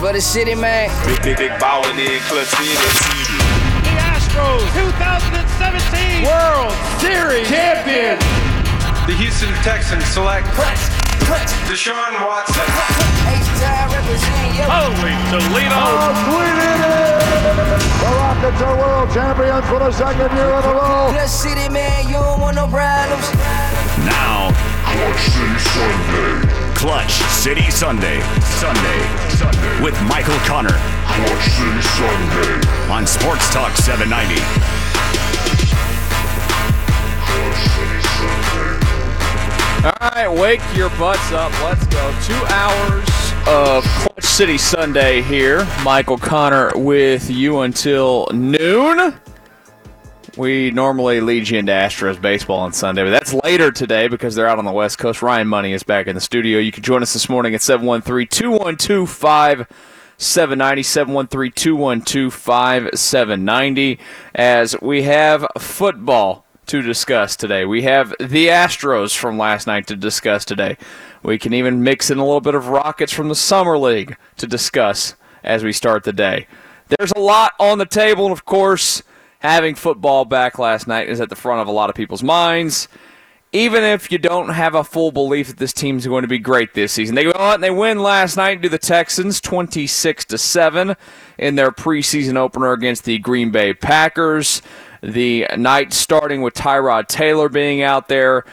It's for the city, man. Big, big, big ballin' in Clutch City. The Astros 2017 World Series champion. The Houston Texans select Deshaun Watson. Holy Toledo. Oh, the Rockets are world champions for the second year in a row. Clutch City, man, you don't want no problems. Now, Clutch City Sunday. Clutch City Sunday. Sunday. Sunday. With Michael Connor Clutch City Sunday. on Sports Talk 790. Clutch City Sunday. All right, wake your butts up. Let's go. Two hours of Clutch City Sunday here. Michael Connor with you until noon. We normally lead you into Astros baseball on Sunday, but that's later today because they're out on the West Coast. Ryan Money is back in the studio. You can join us this morning at 713 212 5790. 713 212 5790. As we have football to discuss today. We have the Astros from last night to discuss today. We can even mix in a little bit of Rockets from the Summer League to discuss as we start the day. There's a lot on the table, and of course, having football back last night is at the front of a lot of people's minds. Even if you don't have a full belief that this team's going to be great this season, they go out and they win last night to the Texans, twenty-six to seven, in their preseason opener against the Green Bay Packers. The night starting with Tyrod Taylor being out there,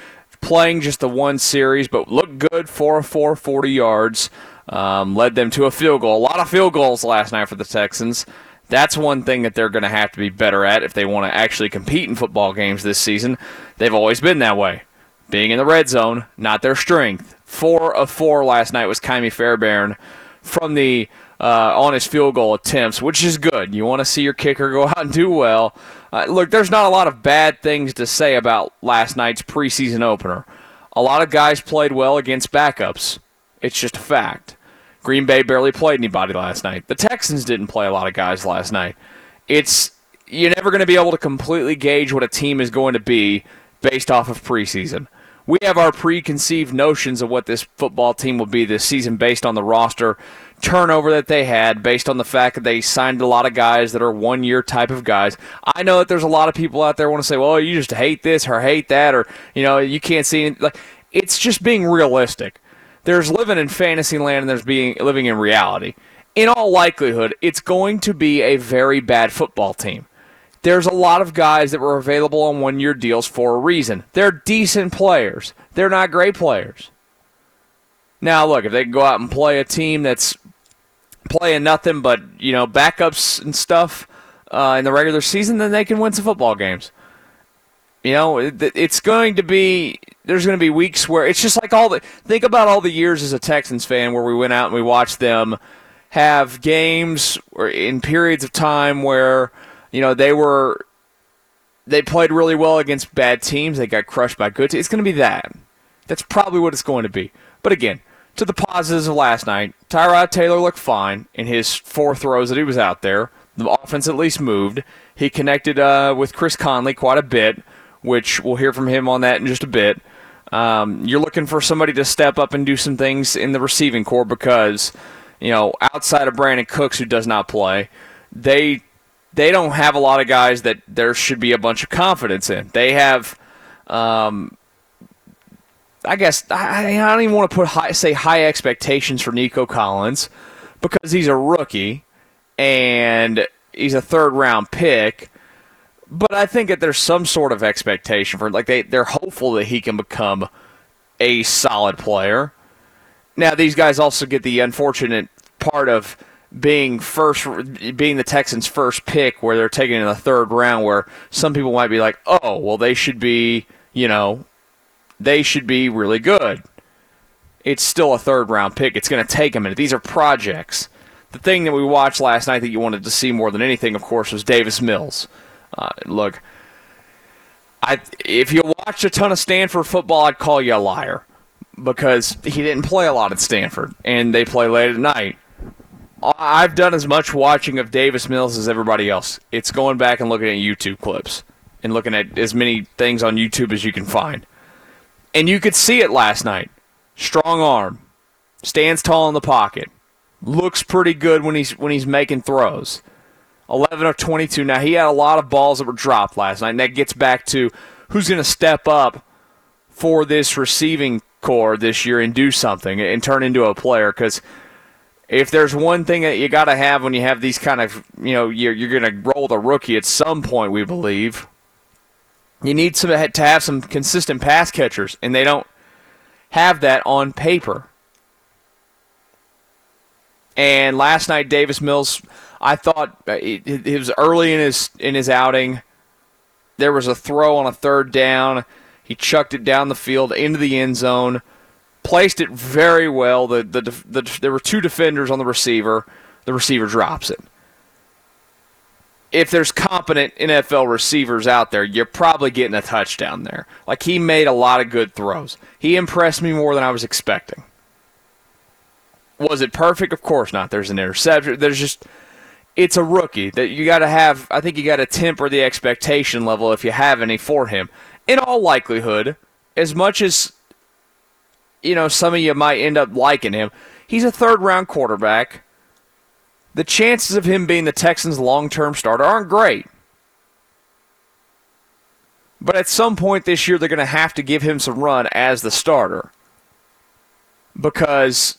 playing just the one series, but looked good for 4 40 yards. Um, led them to a field goal. A lot of field goals last night for the Texans. That's one thing that they're going to have to be better at if they want to actually compete in football games this season. They've always been that way. Being in the red zone, not their strength. Four of four last night was Ka'imi Fairbairn from the uh, on his field goal attempts, which is good. You want to see your kicker go out and do well. Uh, look, there's not a lot of bad things to say about last night's preseason opener. A lot of guys played well against backups. It's just a fact. Green Bay barely played anybody last night. The Texans didn't play a lot of guys last night. It's you're never going to be able to completely gauge what a team is going to be based off of preseason. We have our preconceived notions of what this football team will be this season based on the roster turnover that they had, based on the fact that they signed a lot of guys that are one year type of guys. I know that there's a lot of people out there want to say, well, you just hate this or hate that, or, you know, you can't see it. Like, it's just being realistic. There's living in fantasy land and there's being living in reality. In all likelihood, it's going to be a very bad football team there's a lot of guys that were available on one year deals for a reason. They're decent players, they're not great players. Now, look, if they can go out and play a team that's playing nothing but, you know, backups and stuff uh, in the regular season, then they can win some football games. You know, it's going to be there's going to be weeks where it's just like all the think about all the years as a Texans fan where we went out and we watched them have games or in periods of time where you know, they were they played really well against bad teams. They got crushed by good teams. It's going to be that. That's probably what it's going to be. But again, to the positives of last night, Tyrod Taylor looked fine in his four throws that he was out there. The offense at least moved. He connected uh, with Chris Conley quite a bit, which we'll hear from him on that in just a bit. Um, you're looking for somebody to step up and do some things in the receiving corps because, you know, outside of Brandin Cooks, who does not play, they they don't have a lot of guys that there should be a bunch of confidence in. They have, um, I guess, I, I don't even want to put high, say high expectations for Nico Collins because he's a rookie and he's a third round pick. But I think that there's some sort of expectation for like they they're hopeful that he can become a solid player. Now these guys also get the unfortunate part of being first, being the Texans' first pick, where they're taking in the third round, where some people might be like, "Oh, well, they should be, you know, they should be really good." it's still a third round pick. It's going to take a minute. These are projects. The thing that we watched last night that you wanted to see more than anything, of course, was Davis Mills. Uh, look, I if you watched a ton of Stanford football, I'd call you a liar because he didn't play a lot at Stanford, and they play late at night. I've done as much watching of Davis Mills as everybody else. It's going back and looking at YouTube clips and looking at as many things on YouTube as you can find. And you could see it last night. Strong arm, stands tall in the pocket, looks pretty good when he's when he's making throws. 11 of 22. Now he had a lot of balls that were dropped last night, and that gets back to who's going to step up for this receiving corps this year and do something and turn into a player because if there's one thing that you got to have when you have these kind of, you know, you're, you're going to roll the rookie at some point, we believe, you need some, to have some consistent pass catchers, and they don't have that on paper. And last night, Davis Mills, I thought uh, it, it was early in his in his outing. There was a throw on a third down. He chucked it down the field into the end zone placed it very well. The, the, the, there were two defenders on the receiver. The receiver drops it. If there's competent NFL receivers out there, you're probably getting a touchdown there. Like he made a lot of good throws. He impressed me more than I was expecting. Was it perfect? Of course not. There's an interception. There's just it's a rookie that you got to have. I think you got to temper the expectation level if you have any for him. In all likelihood, as much as you know, some of you might end up liking him. He's a third round quarterback. The chances of him being the Texans' long term starter aren't great. But at some point this year, they're going to have to give him some run as the starter because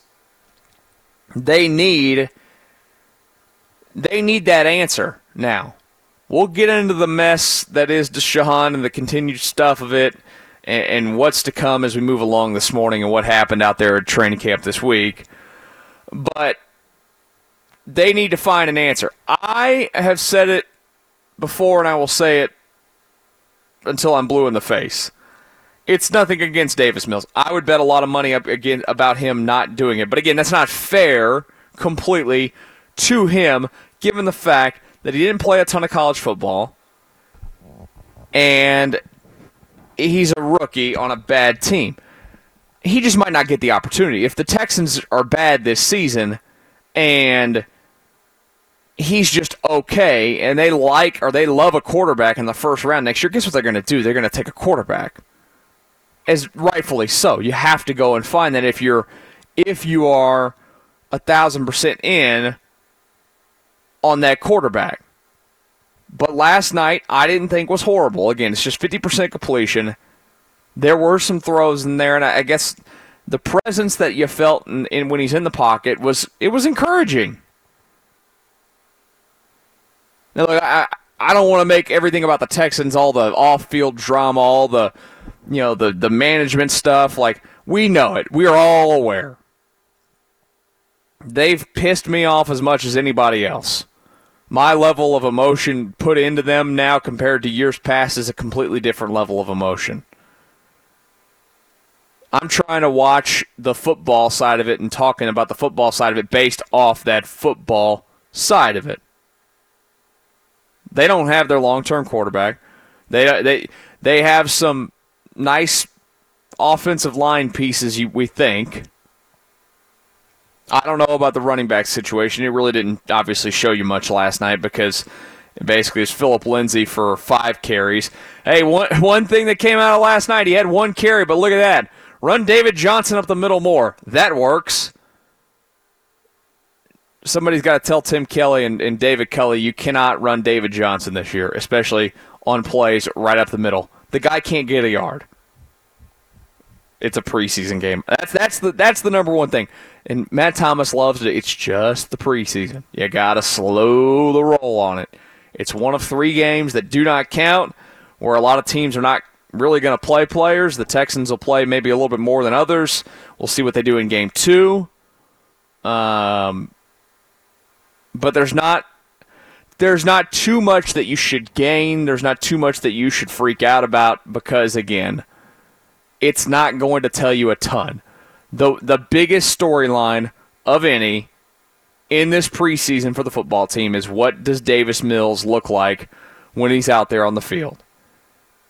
they need they need that answer now. We'll get into the mess that is Deshaun and the continued stuff of it and, and what's to come as we move along this morning and what happened out there at training camp this week. But they need to find an answer. I have said it before, and I will say it until I'm blue in the face. It's nothing against Davis Mills. I would bet a lot of money up again about him not doing it. But again, that's not fair completely to him, given the fact that he didn't play a ton of college football, and he's a rookie on a bad team. He just might not get the opportunity. If the Texans are bad this season and he's just okay and they like or they love a quarterback in the first round next year, guess what they're going to do? They're going to take a quarterback. As rightfully so. You have to go and find that if you're if you are a thousand percent in on that quarterback. But last night, I didn't think was horrible. Again, it's just 50% completion. There were some throws in there, and I guess the presence that you felt in, in when he's in the pocket was it was encouraging. Now, look, I, I don't want to make everything about the Texans all the off-field drama, all the you know the the management stuff. Like we know it, we are all aware. They've pissed me off as much as anybody else my level of emotion put into them now compared to years past is a completely different level of emotion. I'm trying to watch the football side of it and talking about the football side of it based off that football side of it. They don't have their long-term quarterback. They they they have some nice offensive line pieces we think I don't know about the running back situation. It really didn't obviously show you much last night because basically it's Phillip Lindsay for five carries. Hey, one one thing that came out of last night, he had one carry, but look at that. Run David Johnson up the middle more. That works. Somebody's got to tell Tim Kelly and, and David Culley you cannot run David Johnson this year, especially on plays right up the middle. The guy can't get a yard. It's a preseason game. That's that's the that's the number one thing. And Matt Thomas loves it. It's just the preseason. You gotta slow the roll on it. It's one of three games that do not count, where a lot of teams are not really going to play players. The Texans will play maybe a little bit more than others. We'll see what they do in game two. Um, but there's not there's not too much that you should gain. There's not too much that you should freak out about because again, it's not going to tell you a ton. the the biggest storyline of any in this preseason for the football team is what does Davis Mills look like when he's out there on the field?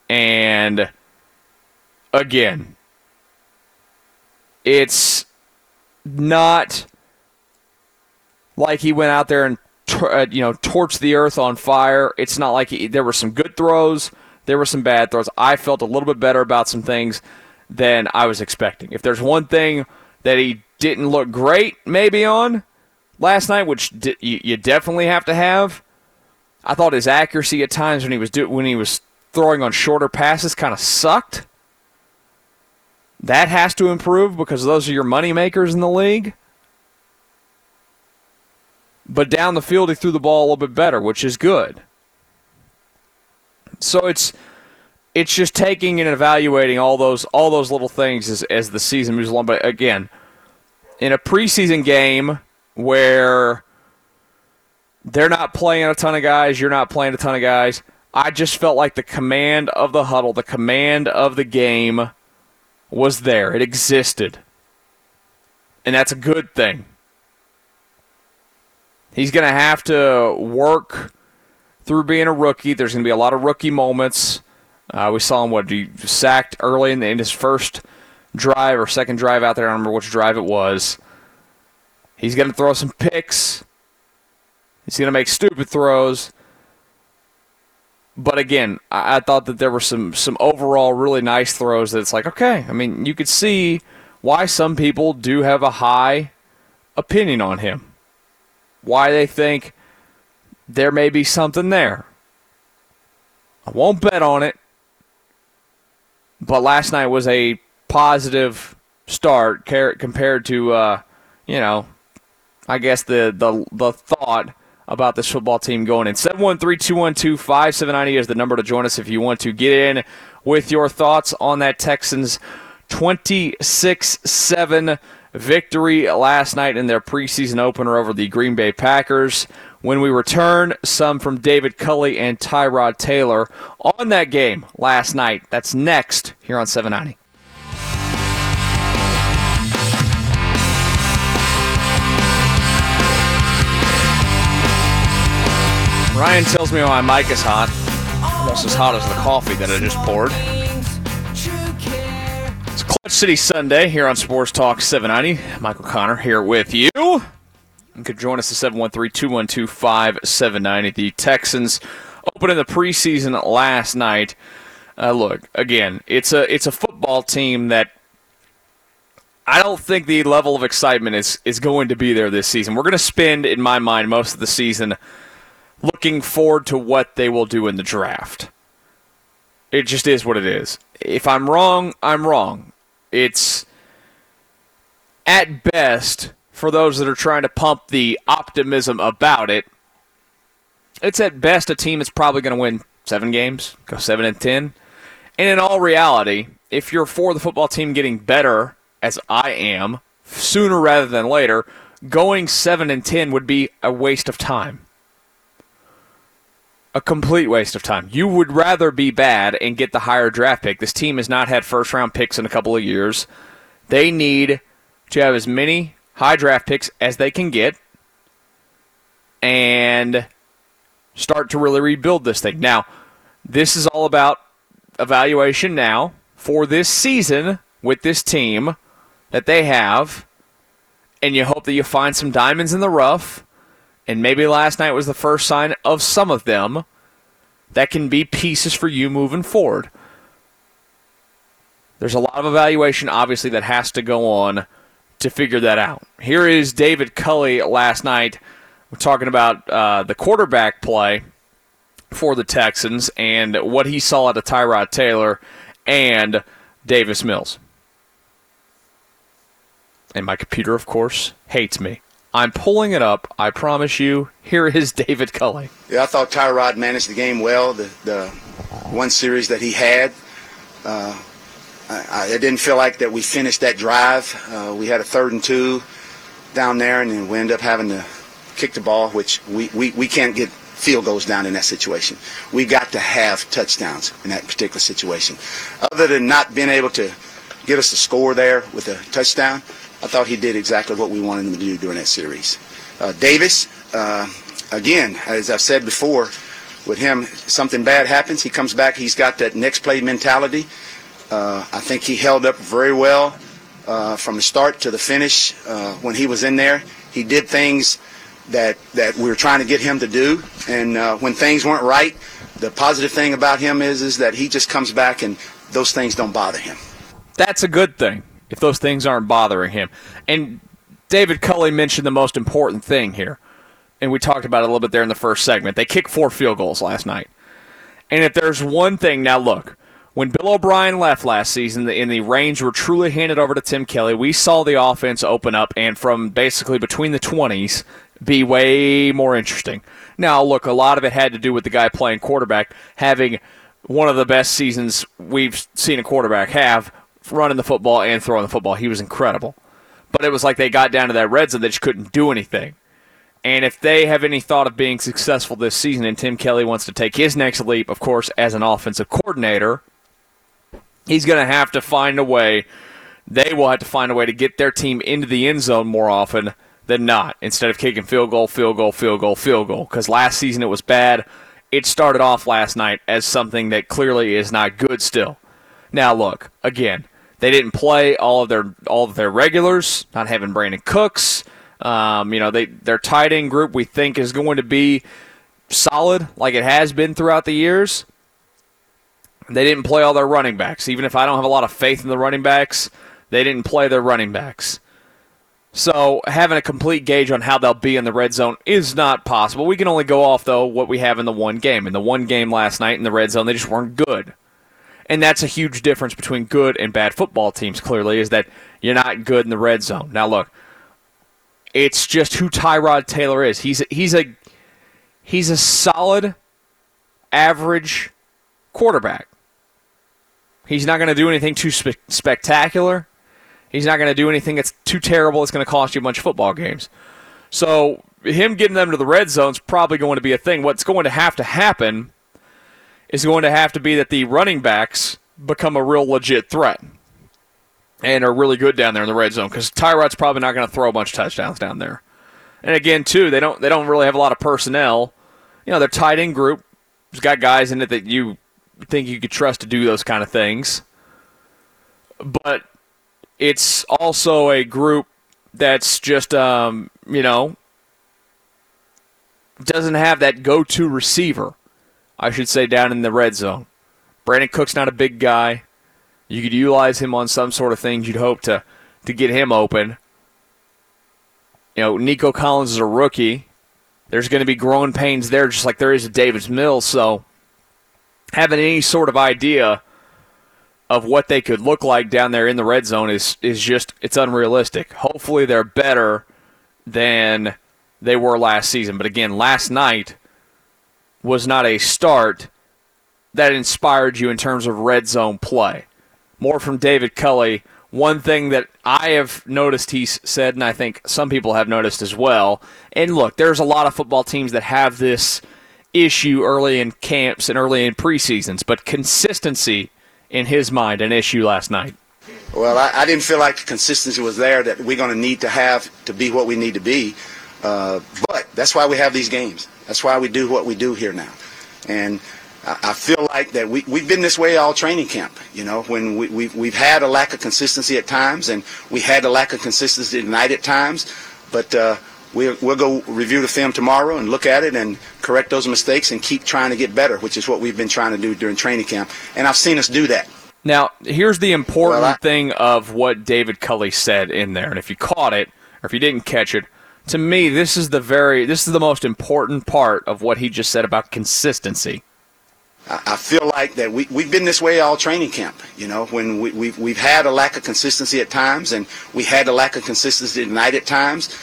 And again, it's not like he went out there and uh, you know torched the earth on fire. It's not like he, there were some good throws, there were some bad throws. I felt a little bit better about some things than I was expecting. If there's one thing that he didn't look great, maybe on last night, which you definitely have to have. I thought his accuracy at times when he was do- when he was throwing on shorter passes kind of sucked. That has to improve because those are your money makers in the league. But down the field, he threw the ball a little bit better, which is good. So it's it's just taking and evaluating all those all those little things as, as the season moves along. But again, in a preseason game where they're not playing a ton of guys, you're not playing a ton of guys. I just felt like the command of the huddle, the command of the game was there. It existed. And that's a good thing. He's going to have to work through being a rookie. There's going to be a lot of rookie moments. Uh, we saw him, what, he sacked early in, the, in his first drive or second drive out there. I don't remember which drive it was. He's going to throw some picks. He's going to make stupid throws. But again, I, I thought that there were some some overall really nice throws. That it's like, okay, I mean, you could see why some people do have a high opinion on him. Why they think there may be something there. I won't bet on it. But last night was a positive start compared to, uh, you know, I guess the, the the thought about this football team going in. 713-212-5790 is the number to join us if you want to get in with your thoughts on that Texans 26-7 victory last night in their preseason opener over the Green Bay Packers. When we return, some from David Culley and Tyrod Taylor on that game last night. That's next here on 790. Ryan tells me my mic is hot. Almost as hot as the coffee that I just poured. It's Clutch City Sunday here on Sports Talk 790. Michael Connor here with you. You could join us at 713-212-5790. The Texans opening the preseason last night. Uh, look, again, it's a it's a football team that I don't think the level of excitement is is going to be there this season. We're going to spend, in my mind, most of the season – looking forward to what they will do in the draft. It just is what it is. If I'm wrong, I'm wrong. It's at best for those that are trying to pump the optimism about it. It's at best a team that's probably going to win seven games, go seven and ten. And in all reality, if you're for the football team getting better, as I am, sooner rather than later, going seven and ten would be a waste of time a complete waste of time. You would rather be bad and get the higher draft pick. This team has not had first round picks in a couple of years. They need to have as many high draft picks as they can get and start to really rebuild this thing. Now, this is all about evaluation now for this season with this team that they have. And you hope that you find some diamonds in the rough and maybe last night was the first sign of some of them that can be pieces for you moving forward. There's a lot of evaluation, obviously, that has to go on to figure that out. Here is David Culley last night. We're talking about uh, the quarterback play for the Texans and what he saw at a Tyrod Taylor and Davis Mills. And my computer, of course, hates me. I'm pulling it up. I promise you. Here is David Culley. Yeah, I thought Tyrod managed the game well. The, the one series that he had, uh, I, I, didn't feel like that we finished that drive. Uh, we had a third and two down there, and then we ended up having to kick the ball, which we, we, we can't get field goals down in that situation. We got to have touchdowns in that particular situation. Other than not being able to get us the score there with a touchdown. I thought he did exactly what we wanted him to do during that series. Uh, Davis, uh, again, as I've said before, with him, something bad happens, he comes back, he's got that next play mentality. Uh, I think he held up very well uh, from the start to the finish uh, when he was in there. He did things that that we were trying to get him to do, and uh, when things weren't right, the positive thing about him is is that he just comes back and those things don't bother him. That's a good thing if those things aren't bothering him. And David Culley mentioned the most important thing here, and we talked about it a little bit there in the first segment. They kicked four field goals last night. And if there's one thing, now look, when Bill O'Brien left last season and the reins were truly handed over to Tim Kelly, we saw the offense open up and from basically between the 20s be way more interesting. Now, look, a lot of it had to do with the guy playing quarterback having one of the best seasons we've seen a quarterback have running the football and throwing the football. He was incredible. But it was like they got down to that red zone, they just couldn't do anything. And if they have any thought of being successful this season and Tim Kelly wants to take his next leap, of course, as an offensive coordinator, he's going to have to find a way. They will have to find a way to get their team into the end zone more often than not instead of kicking field goal, field goal, field goal, field goal. Because last season it was bad. It started off last night as something that clearly is not good still. Now look, again, they didn't play all of their all of their regulars, not having Brandin Cooks. Um, you know, they their tight end group we think is going to be solid like it has been throughout the years. They didn't play all their running backs. Even if I don't have a lot of faith in the running backs, they didn't play their running backs. So having a complete gauge on how they'll be in the red zone is not possible. We can only go off though what we have in the one game. In the one game last night in the red zone, they just weren't good. And that's a huge difference between good and bad football teams, clearly, is that you're not good in the red zone. Now look, it's just who Tyrod Taylor is. He's a, he's a he's a solid average quarterback. He's not going to do anything too spe- spectacular. He's not going to do anything that's too terrible. It's going to cost you a bunch of football games. So him getting them to the red zone is probably going to be a thing. What's going to have to happen is going to have to be that the running backs become a real legit threat and are really good down there in the red zone because Tyrod's probably not going to throw a bunch of touchdowns down there. And again, too, they don't they don't really have a lot of personnel. You know, their tight end group has got guys in it that you think you could trust to do those kind of things. But it's also a group that's just, um, you know, doesn't have that go to receiver, I should say, down in the red zone. Brandin Cook's not a big guy. You could utilize him on some sort of things you'd hope to, to get him open. You know, Nico Collins is a rookie. There's going to be growing pains there, just like there is at Davis Mills. So, having any sort of idea of what they could look like down there in the red zone is is just it's unrealistic. Hopefully they're better than they were last season. But again, last night was not a start that inspired you in terms of red zone play. More from David Culley. One thing that I have noticed he's said, and I think some people have noticed as well. And look, there's a lot of football teams that have this issue early in camps and early in preseasons, but consistency in his mind an issue last night? Well, I, I didn't feel like consistency was there that we're going to need to have to be what we need to be. Uh, but that's why we have these games. That's why we do what we do here now. And I, I feel like that we, we've been this way all training camp. You know, when we, we've, we've had a lack of consistency at times, and we had a lack of consistency tonight at times. But uh, we'll, we'll go review the film tomorrow and look at it and correct those mistakes and keep trying to get better, which is what we've been trying to do during training camp. And I've seen us do that. Now, here's the important well, I, thing of what David Culley said in there. And if you caught it, or if you didn't catch it, to me, this is the very, this is the most important part of what he just said about consistency. I feel like that we, we've been this way all training camp. You know, when we, we've, we've had a lack of consistency at times, and we had a lack of consistency tonight at times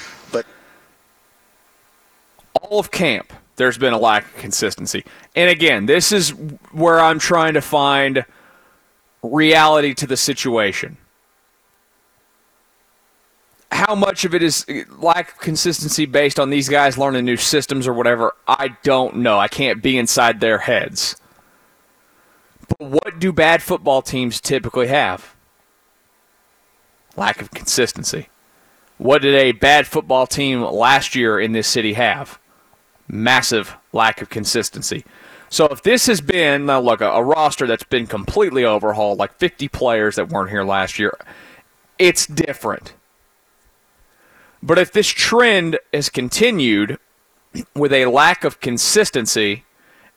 all of camp, there's been a lack of consistency. And again, this is where I'm trying to find reality to the situation. How much of it is lack of consistency based on these guys learning new systems or whatever? I don't know. I can't be inside their heads. But what do bad football teams typically have? Lack of consistency. What did a bad football team last year in this city have? Massive lack of consistency. So if this has been now look a, a roster that's been completely overhauled, like 50 players that weren't here last year, it's different. But if this trend has continued with a lack of consistency,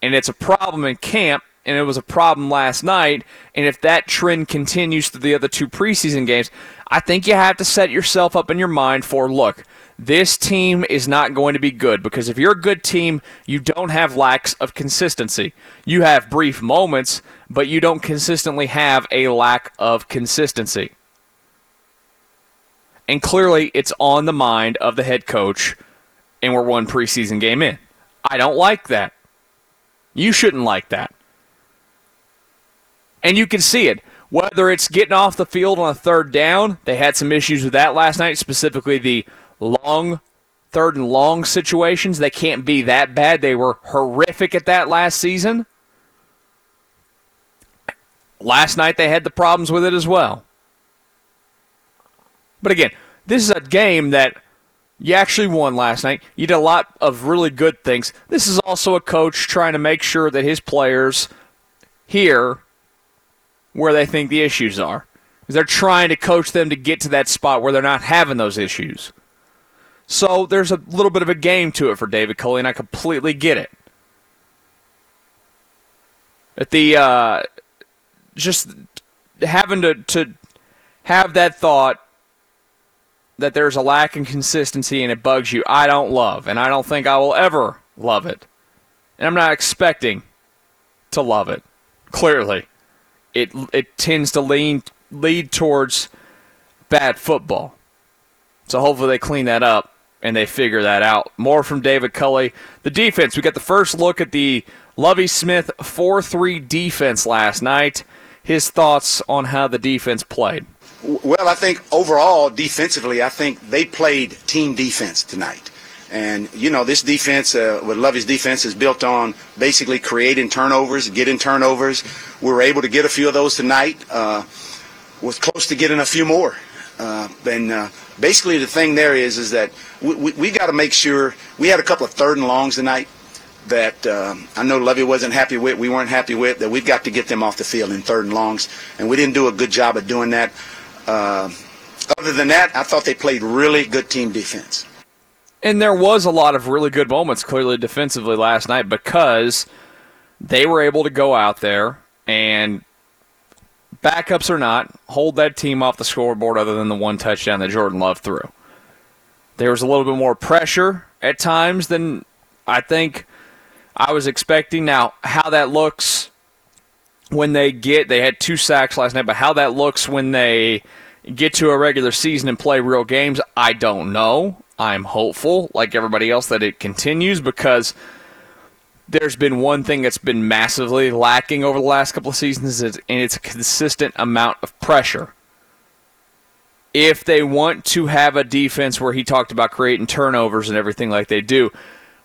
and it's a problem in camp, and it was a problem last night, and if that trend continues through the other two preseason games, I think you have to set yourself up in your mind for look, this team is not going to be good because if you're a good team, you don't have lacks of consistency. You have brief moments, but you don't consistently have a lack of consistency. And clearly, it's on the mind of the head coach, and we're one preseason game in. I don't like that. You shouldn't like that. And you can see it. Whether it's getting off the field on a third down, they had some issues with that last night, specifically the long third and long situations. They can't be that bad. They were horrific at that last season. Last night they had the problems with it as well. But again, this is a game that you actually won last night. You did a lot of really good things. This is also a coach trying to make sure that his players hear where they think the issues are. They're trying to coach them to get to that spot where they're not having those issues. So there's a little bit of a game to it for David Culley, and I completely get it. At the uh, just having to to have that thought that there's a lack in consistency and it bugs you, I don't love, and I don't think I will ever love it. And I'm not expecting to love it. Clearly, it it tends to lean lead towards bad football. So hopefully they clean that up and they figure that out. More from David Culley. The defense, we got the first look at the Lovie Smith 4 3 defense last night. His thoughts on how the defense played. Well, I think overall, defensively, I think they played team defense tonight. And, you know, this defense, uh, with Lovie's defense, is built on basically creating turnovers, getting turnovers. We were able to get a few of those tonight. Uh, was close to getting a few more. Uh, and uh, basically, the thing there is is that we, we, we got to make sure we had a couple of third and longs tonight that um, I know Lovie wasn't happy with, we weren't happy with, that we've got to get them off the field in third and longs, and we didn't do a good job of doing that. Uh, other than that, I thought they played really good team defense. And there was a lot of really good moments, clearly defensively last night, because they were able to go out there and backups or not, hold that team off the scoreboard other than the one touchdown that Jordan Love threw. There was a little bit more pressure at times than I think I was expecting. Now, how that looks when they get, they had two sacks last night, but how that looks when they get to a regular season and play real games, I don't know. I'm hopeful, like everybody else, that it continues because there's been one thing that's been massively lacking over the last couple of seasons, and it's a consistent amount of pressure. If they want to have a defense where he talked about creating turnovers and everything like they do,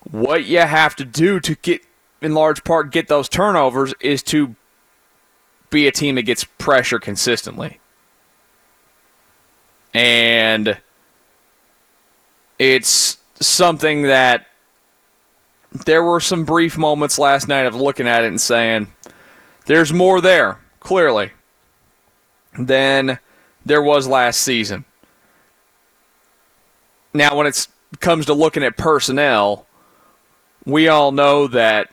what you have to do to get, in large part, get those turnovers is to be a team that gets pressure consistently. And it's something that there were some brief moments last night of looking at it and saying, there's more there, clearly, than there was last season. Now, when it comes to looking at personnel, we all know that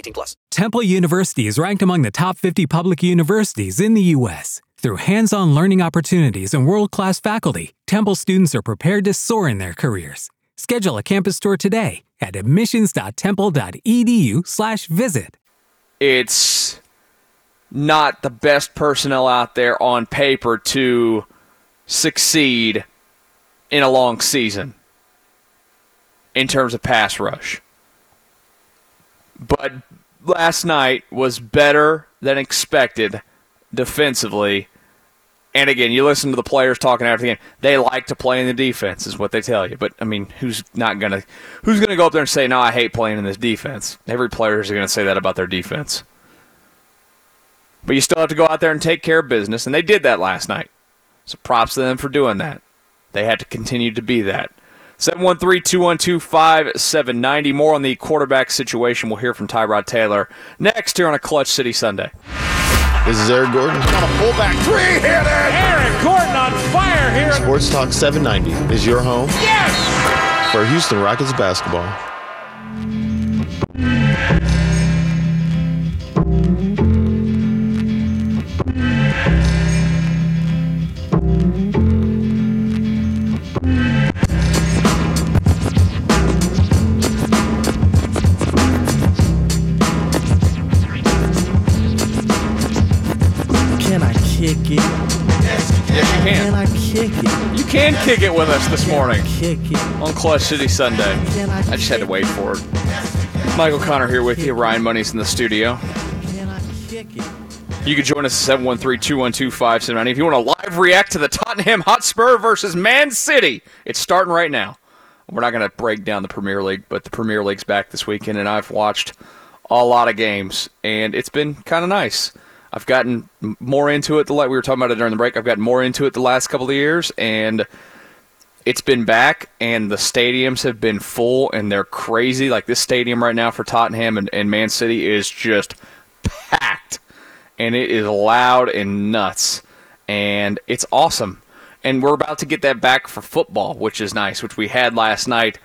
18 plus. Temple University is ranked among the top 50 public universities in the U.S. Through hands on learning opportunities and world class faculty, Temple students are prepared to soar in their careers. Schedule a campus tour today at admissions.temple.edu/slash visit. It's not the best personnel out there on paper to succeed in a long season in terms of pass rush. But last night was better than expected defensively. And again, you listen to the players talking after the game. They like to play in the defense, is what they tell you. But I mean, who's not gonna who's gonna go up there and say, "No, I hate playing in this defense"? Every player is gonna say that about their defense. But you still have to go out there and take care of business, and they did that last night. So props to them for doing that. They had to continue to be that. 713-212-5790. More on the quarterback situation. We'll hear from Tyrod Taylor next here on a Clutch City Sunday. This is Eric Gordon. Got a fullback three hit. Eric Gordon on fire here. Sports Talk 790 is your home. Yes. For Houston Rockets basketball. Kick it? Yes, you can. Can I kick it? You can kick it with us this morning on Clutch City Sunday. Can I I just had to wait for it. Michael Connor here with you. Ryan Money's in the studio. Can I kick it? You can join us at 713-212-5790 if you want to live react to the Tottenham Hotspur versus Man City. It's starting right now. We're not going to break down the Premier League, but the Premier League's back this weekend, and I've watched a lot of games, and it's been kind of nice. I've gotten more into it. The like we were talking about it during the break. I've gotten more into it the last couple of years, and it's been back, and the stadiums have been full, and they're crazy. Like this stadium right now for Tottenham and, and Man City is just packed, and it is loud and nuts, and it's awesome. And we're about to get that back for football, which is nice, which we had last night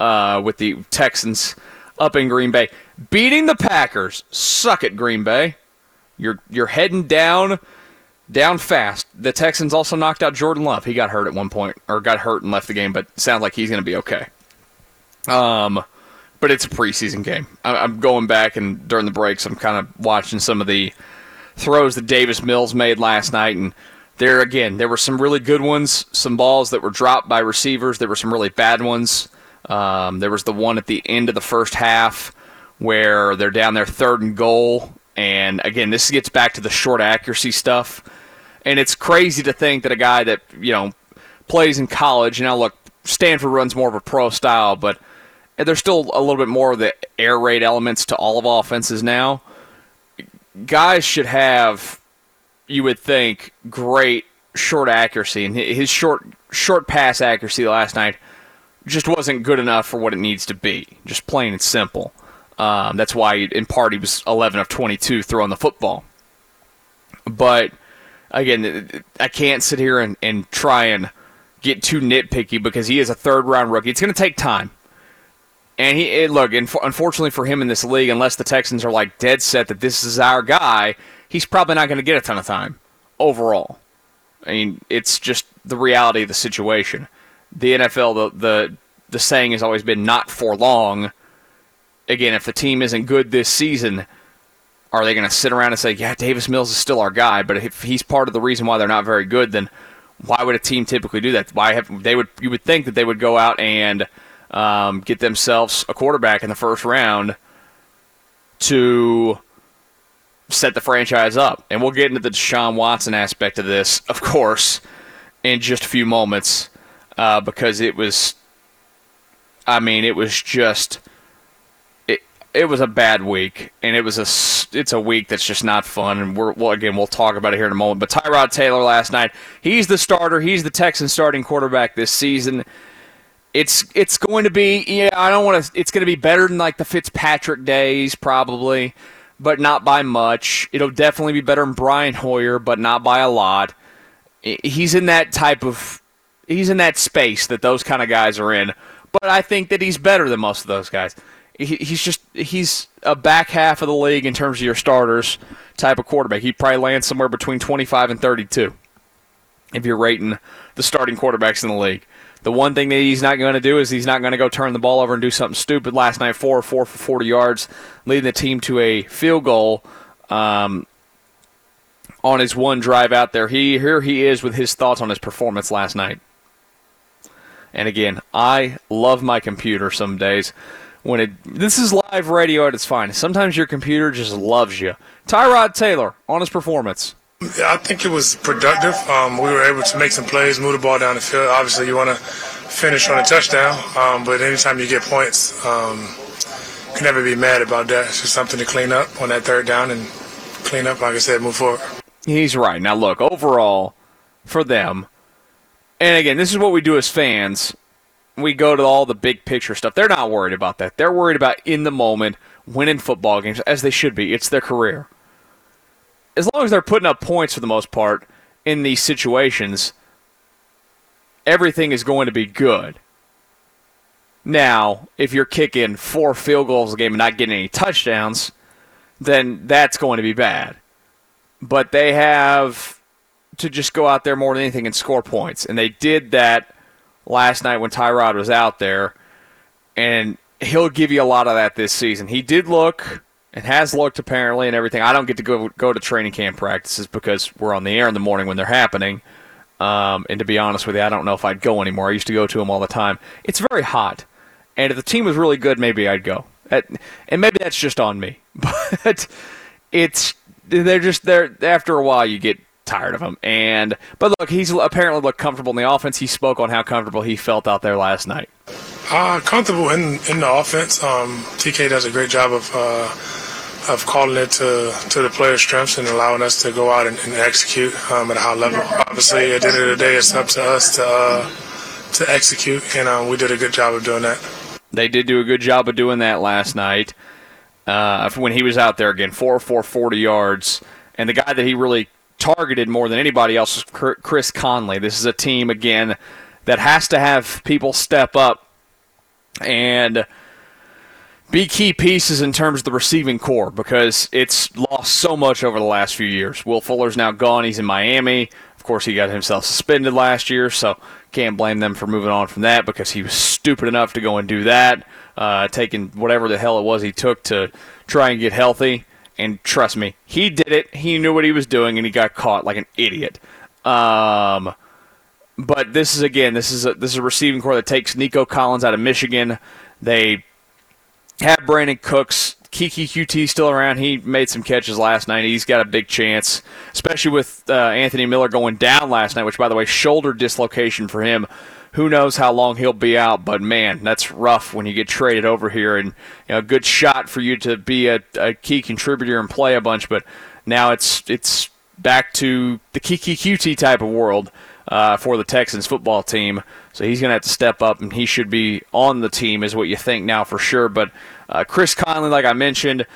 uh, with the Texans up in Green Bay, beating the Packers. Suck it, Green Bay. You're you're heading down down fast. The Texans also knocked out Jordan Love. He got hurt at one point, or got hurt and left the game, but sounds like he's going to be okay. Um, but it's a preseason game. I- I'm going back and during the breaks, I'm kind of watching some of the throws that Davis Mills made last night, and there again, there were some really good ones, some balls that were dropped by receivers. There were some really bad ones. Um, there was the one at the end of the first half where they're down there third and goal, and again, this gets back to the short accuracy stuff. And it's crazy to think that a guy that you know plays in college. Now, look, Stanford runs more of a pro style, but there's still a little bit more of the air raid elements to all of offenses now. Guys should have, you would think, great short accuracy, and his short short pass accuracy last night just wasn't good enough for what it needs to be. Just plain and simple. Um, that's why, in part, he was 11 of 22 throwing the football. But again, I can't sit here and, and try and get too nitpicky because he is a third round rookie. It's going to take time. And he it, look, unfortunately for him in this league, unless the Texans are like dead set that this is our guy, he's probably not going to get a ton of time overall. I mean, it's just the reality of the situation. The NFL, the the the saying has always been not for long. Again, if the team isn't good this season, are they going to sit around and say, "Yeah, Davis Mills is still our guy"? But if he's part of the reason why they're not very good, then why would a team typically do that? Why have they would you would think that they would go out and um, get themselves a quarterback in the first round to set the franchise up. And we'll get into the Deshaun Watson aspect of this, of course, in just a few moments uh, because it was, I mean, it was just, it was a bad week, and it was a it's a week that's just not fun. And we're well, again, we'll talk about it here in a moment. But Tyrod Taylor last night, he's the starter. He's the Texans starting quarterback this season it's it's going to be yeah I don't want to it's going to be better than like the Fitzpatrick days probably but not by much it'll definitely be better than Brian Hoyer but not by a lot he's in that type of he's in that space that those kind of guys are in but I think that he's better than most of those guys he, he's just he's a back half of the league in terms of your starters type of quarterback he probably lands somewhere between 25 and 32 if you're rating the starting quarterbacks in the league the one thing that he's not going to do is he's not going to go turn the ball over and do something stupid. Last night, four or four for 40 yards, leading the team to a field goal. Um, on his one drive out there. He here he is with his thoughts on his performance last night. And again, I love my computer some days. When it this is live radio at its finest. Sometimes your computer just loves you. Tyrod Taylor on his performance. Yeah, I think it was productive. Um, we were able to make some plays, move the ball down the field. Obviously, you want to finish on a touchdown, um, but anytime you get points, um, you can never be mad about that. It's just something to clean up on that third down and clean up, like I said, move forward. He's right. Now, look, overall, for them, and again, this is what we do as fans. We go to all the big picture stuff. They're not worried about that. They're worried about in the moment, winning football games, as they should be. It's their career. As long as they're putting up points for the most part in these situations, everything is going to be good. Now, if you're kicking four field goals a game and not getting any touchdowns, then that's going to be bad. But they have to just go out there more than anything and score points. And they did that last night when Tyrod was out there. And he'll give you a lot of that this season. He did look and has looked apparently and everything. I don't get to go go to training camp practices because we're on the air in the morning when they're happening. Um, and to be honest with you, I don't know if I'd go anymore. I used to go to them all the time. It's very hot, and if the team was really good, maybe I'd go. and maybe that's just on me, but it's they're just there. After a while, you get tired of him. And but look, he's apparently looked comfortable in the offense. He spoke on how comfortable he felt out there last night. Uh, comfortable in in the offense. Um, TK does a great job of. Uh, of calling it to, to the players' strengths and allowing us to go out and, and execute um, at a high level. Obviously, at the end of the day, it's up to us to uh, to execute, and uh, we did a good job of doing that. They did do a good job of doing that last night. Uh, when he was out there again, four four forty yards, and the guy that he really targeted more than anybody else was Chris Conley. This is a team again that has to have people step up and be key pieces in terms of the receiving corps because it's lost so much over the last few years. Will Fuller's now gone. He's in Miami. Of course, he got himself suspended last year, so can't blame them for moving on from that because he was stupid enough to go and do that, uh, taking whatever the hell it was he took to try and get healthy. And trust me, he did it. He knew what he was doing, and he got caught like an idiot. Um, but this is again, this is a, this is a receiving corps that takes Nico Collins out of Michigan. They have Brandin Cooks. Keke Coutee still around. He made some catches last night. He's got a big chance, especially with uh, Anthony Miller going down last night, which, by the way, shoulder dislocation for him. Who knows how long he'll be out, but man, that's rough when you get traded over here. And you know, a good shot for you to be a, a key contributor and play a bunch, but now it's it's back to the Keke Coutee type of world uh, for the Texans football team. So he's going to have to step up, and he should be on the team, is what you think now for sure. But uh, Chris Conley, like I mentioned,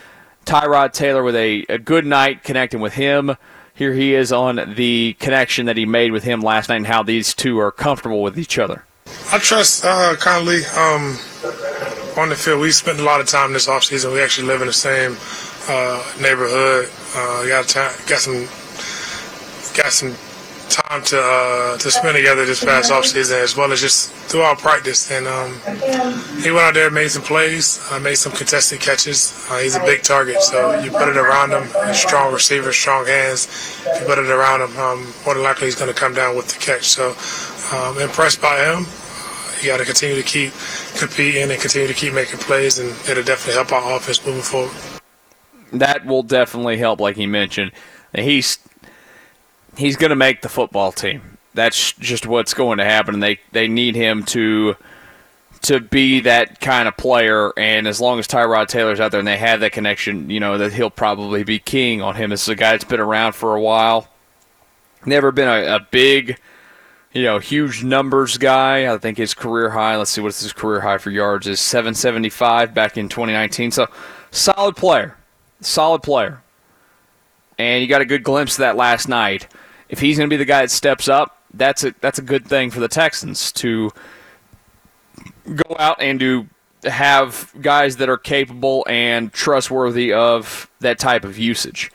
Tyrod Taylor with a, a good night connecting with him. Here he is on the connection that he made with him last night and how these two are comfortable with each other. I trust uh, Conley um, on the field. We spent a lot of time this offseason. We actually live in the same uh, neighborhood. Uh, got, got some got some time to uh, to spend together this past offseason as well as just throughout practice. And um, he went out there, made some plays, uh, made some contested catches. Uh, he's a big target, so you put it around him. Strong receiver, strong hands. If you put it around him, um, more than likely he's going to come down with the catch. So um, impressed by him. You got to continue to keep competing and continue to keep making plays, and it'll definitely help our offense moving forward. That will definitely help, like he mentioned. He's he's going to make the football team. That's just what's going to happen. They they need him to to be that kind of player. And as long as Tyrod Taylor's out there and they have that connection, you know that he'll probably be king on him. This is a guy that's been around for a while. Never been a, a big, you know, huge numbers guy. I think his career high. Let's see what's his career high for yards is 775 back in 2019. So solid player, solid player. And you got a good glimpse of that last night if he's going to be the guy that steps up, that's a that's a good thing for the Texans to go out and to have guys that are capable and trustworthy of that type of usage.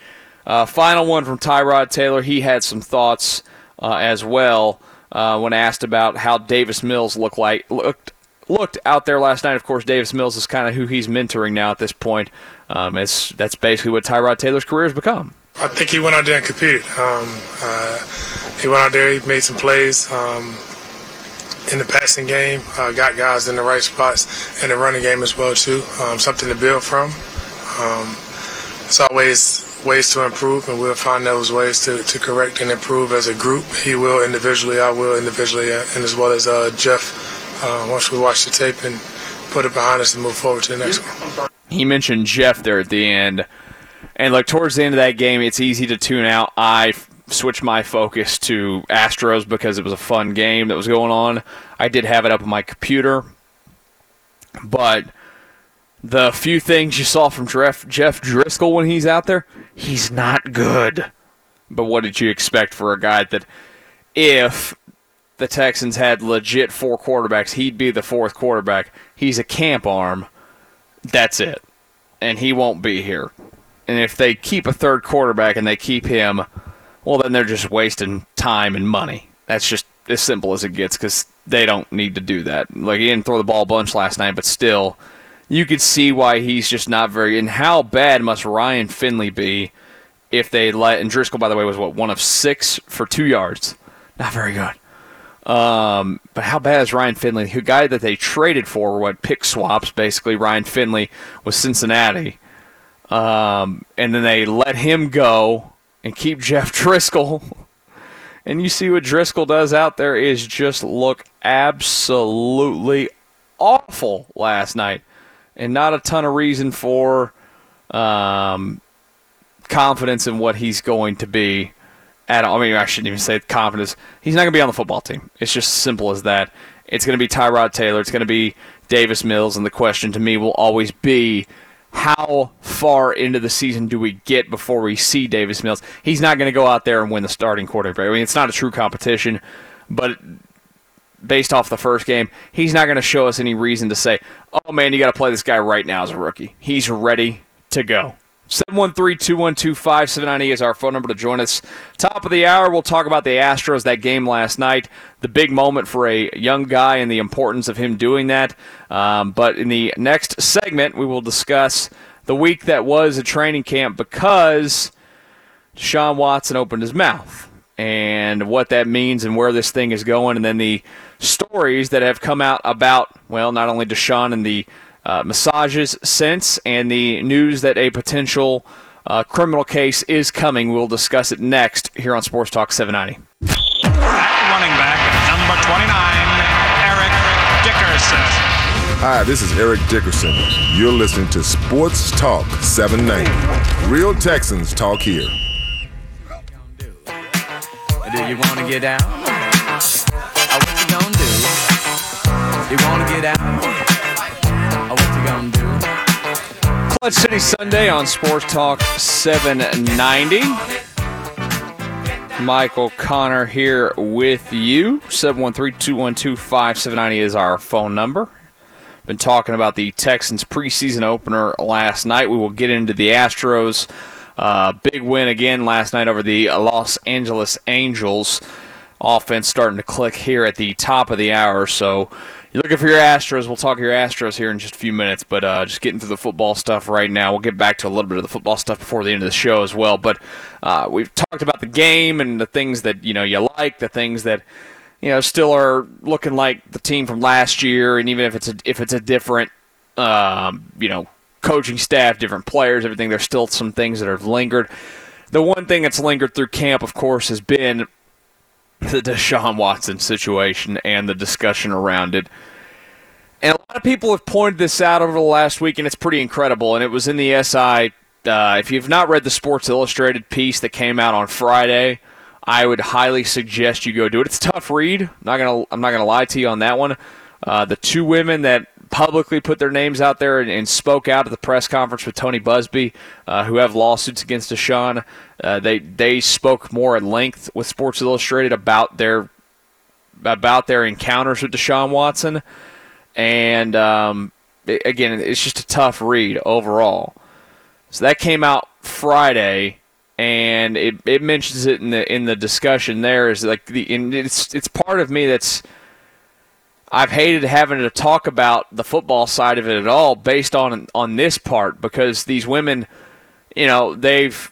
Uh, final one from Tyrod Taylor. He had some thoughts uh, as well uh, when asked about how Davis Mills looked like looked looked out there last night. Of course, Davis Mills is kind of who he's mentoring now at this point. Um, it's, that's basically what Tyrod Taylor's career has become. I think he went out there and competed. Um, uh, he went out there, he made some plays um, in the passing game, uh, got guys in the right spots, in the running game as well too. Um, something to build from. Um, it's always ways to improve, and we'll find those ways to, to correct and improve as a group. He will individually, I will individually, and as well as uh, Jeff. Uh, once we watch the tape and put it behind us and move forward to the next one. He mentioned Jeff there at the end, and like towards the end of that game, it's easy to tune out. I switched my focus to Astros because it was a fun game that was going on. I did have it up on my computer, but the few things you saw from Jeff, Driskel when he's out there, he's not good. But what did you expect for a guy that, if the Texans had legit four quarterbacks, he'd be the fourth quarterback? He's a camp arm. That's it. And he won't be here. And if they keep a third quarterback and they keep him, well, then they're just wasting time and money. That's just as simple as it gets because they don't need to do that. Like, he didn't throw the ball a bunch last night, but still you could see why he's just not very. And how bad must Ryan Finley be if they let? And Driskel, by the way, was what one of six for two yards. Not very good. Um, but how bad is Ryan Finley, the guy that they traded for? What pick swaps basically? Ryan Finley was Cincinnati, um, and then they let him go and keep Jeff Driskel. And you see what Driskel does out there is just look absolutely awful last night and not a ton of reason for um, confidence in what he's going to be at all. I mean, I shouldn't even say confidence. He's not going to be on the football team. It's just simple as that. It's going to be Tyrod Taylor. It's going to be Davis Mills. And the question to me will always be how far into the season do we get before we see Davis Mills? He's not going to go out there and win the starting quarterback. I mean, it's not a true competition, but based off the first game, he's not going to show us any reason to say, oh man, you got to play this guy right now as a rookie. He's ready to go. 713-212-5790 is our phone number to join us. Top of the hour, we'll talk about the Astros, that game last night, the big moment for a young guy and the importance of him doing that. Um, but in the next segment, we will discuss the week that was a training camp because Deshaun Watson opened his mouth and what that means and where this thing is going, and then the stories that have come out about, well, not only Deshaun and the uh, massages since, and the news that a potential uh, criminal case is coming. We'll discuss it next here on Sports Talk 790. Running back, number 29, Eric Dickerson. Hi, this is Eric Dickerson. You're listening to Sports Talk 790. Real Texans talk here. Do you want to get down? Oh, what you gonna do? You want to get out? Clutch City Sunday on Sports Talk 790. Michael Connor here with you. 713-212-5790 is our phone number. Been talking about the Texans preseason opener last night. We will get into the Astros uh, big win again last night over the Los Angeles Angels. Offense starting to click here at the top of the hour. So you're looking for your Astros. We'll talk your Astros here in just a few minutes, but uh, just getting through the football stuff right now. We'll get back to a little bit of the football stuff before the end of the show as well. But uh, we've talked about the game and the things that you know you like, the things that you know still are looking like the team from last year, and even if it's a if it's a different um, you know coaching staff, different players, everything. There's still some things that have lingered. The one thing that's lingered through camp, of course, has been the Deshaun Watson situation and the discussion around it. And a lot of people have pointed this out over the last week, and it's pretty incredible. And it was in the SI. Uh, if you've not read the Sports Illustrated piece that came out on Friday, I would highly suggest you go do it. It's a tough read. I'm not gonna I'm not gonna lie to you on that one. Uh, the two women that publicly put their names out there and, and, spoke out at the press conference with Tony Buzbee, uh, who have lawsuits against Deshaun. Uh, they they spoke more at length with Sports Illustrated about their about their encounters with Deshaun Watson, and um, it, again, it's just a tough read overall. So that came out Friday. And it, it mentions it in the in the discussion there is like the it's it's part of me that's I've hated having to talk about the football side of it at all based on on this part because these women, you know, they've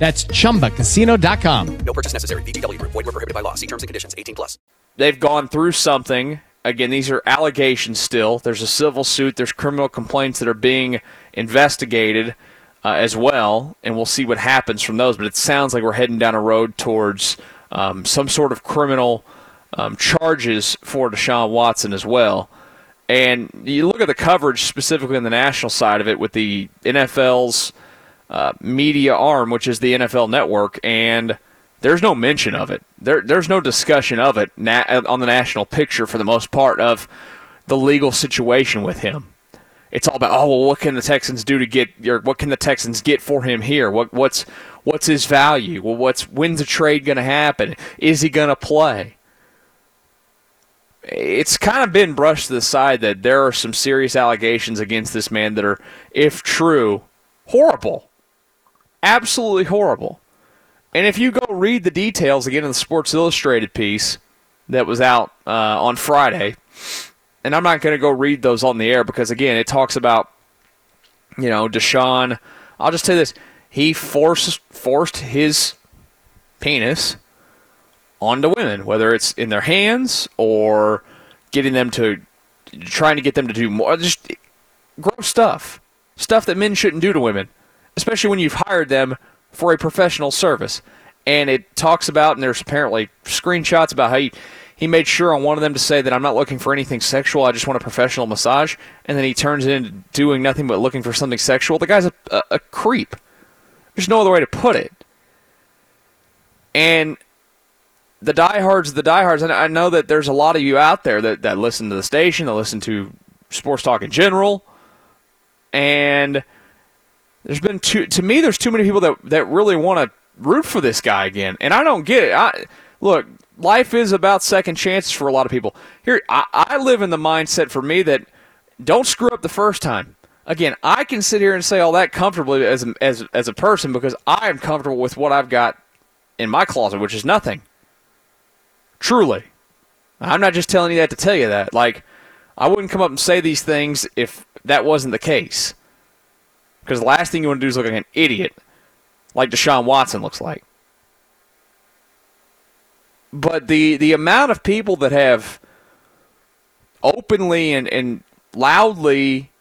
That's chumbacasino.com. No purchase necessary. VGW Group. Void were prohibited by law. See terms and conditions. 18 plus. They've gone through something. Again, these are allegations still. There's a civil suit. There's criminal complaints that are being investigated uh, as well, and we'll see what happens from those. But it sounds like we're heading down a road towards um, some sort of criminal um, charges for Deshaun Watson as well. And you look at the coverage specifically on the national side of it with the NFL's uh, media arm, which is the NFL Network, and there's no mention of it. There, there's no discussion of it na- on the national picture for the most part of the legal situation with him. It's all about oh well, what can the Texans do to get what can the Texans get for him here? What what's what's his value? Well, what's when's the trade going to happen? Is he going to play? It's kind of been brushed to the side that there are some serious allegations against this man that are, if true, horrible absolutely horrible. And if you go read the details again in the Sports Illustrated piece that was out uh, on Friday, and I'm not going to go read those on the air because again, it talks about you know Deshaun. I'll just you this: he forced forced his penis onto women, whether it's in their hands or getting them to trying to get them to do more, just gross stuff, stuff that men shouldn't do to women especially when you've hired them for a professional service. And it talks about, and there's apparently screenshots about how he, he made sure on one of them to say that I'm not looking for anything sexual, I just want a professional massage. And then he turns it into doing nothing but looking for something sexual. The guy's a, a, a creep. There's no other way to put it. And the diehards, the diehards, and I know that there's a lot of you out there that, that listen to the station, that listen to sports talk in general, and there's been too to me. There's too many people that that really want to root for this guy again, and I don't get it. I look, life is about second chances for a lot of people. Here, I, I live in the mindset for me that don't screw up the first time. Again, I can sit here and say all that comfortably as as as a person because I am comfortable with what I've got in my closet, which is nothing. Truly, I'm not just telling you that to tell you that. Like, I wouldn't come up and say these things if that wasn't the case. Because the last thing you want to do is look like an idiot, like Deshaun Watson looks like. But the, the amount of people that have openly and, and loudly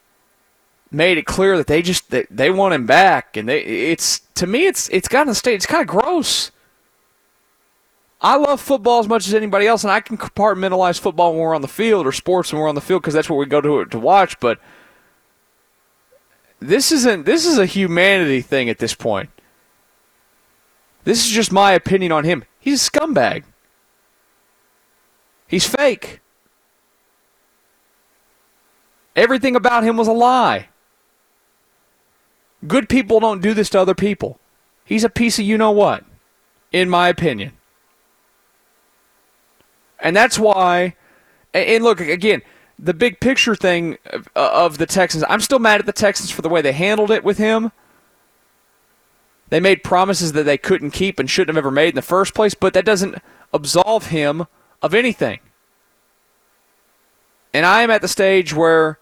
made it clear that they just that they want him back and they it's to me it's it's gotten a state it's kind of gross. I love football as much as anybody else, and I can compartmentalize football when we're on the field or sports when we're on the field because that's what we go to to watch. But this isn't this is a humanity thing at this point. This is just my opinion on him. He's a scumbag. He's fake. Everything about him was a lie. Good people don't do this to other people. He's a piece of you know what, in my opinion. And that's why, and look, again, the big picture thing of, the Texans, I'm still mad at the Texans for the way they handled it with him. They made promises that they couldn't keep and shouldn't have ever made in the first place, but that doesn't absolve him of anything. And I am at the stage where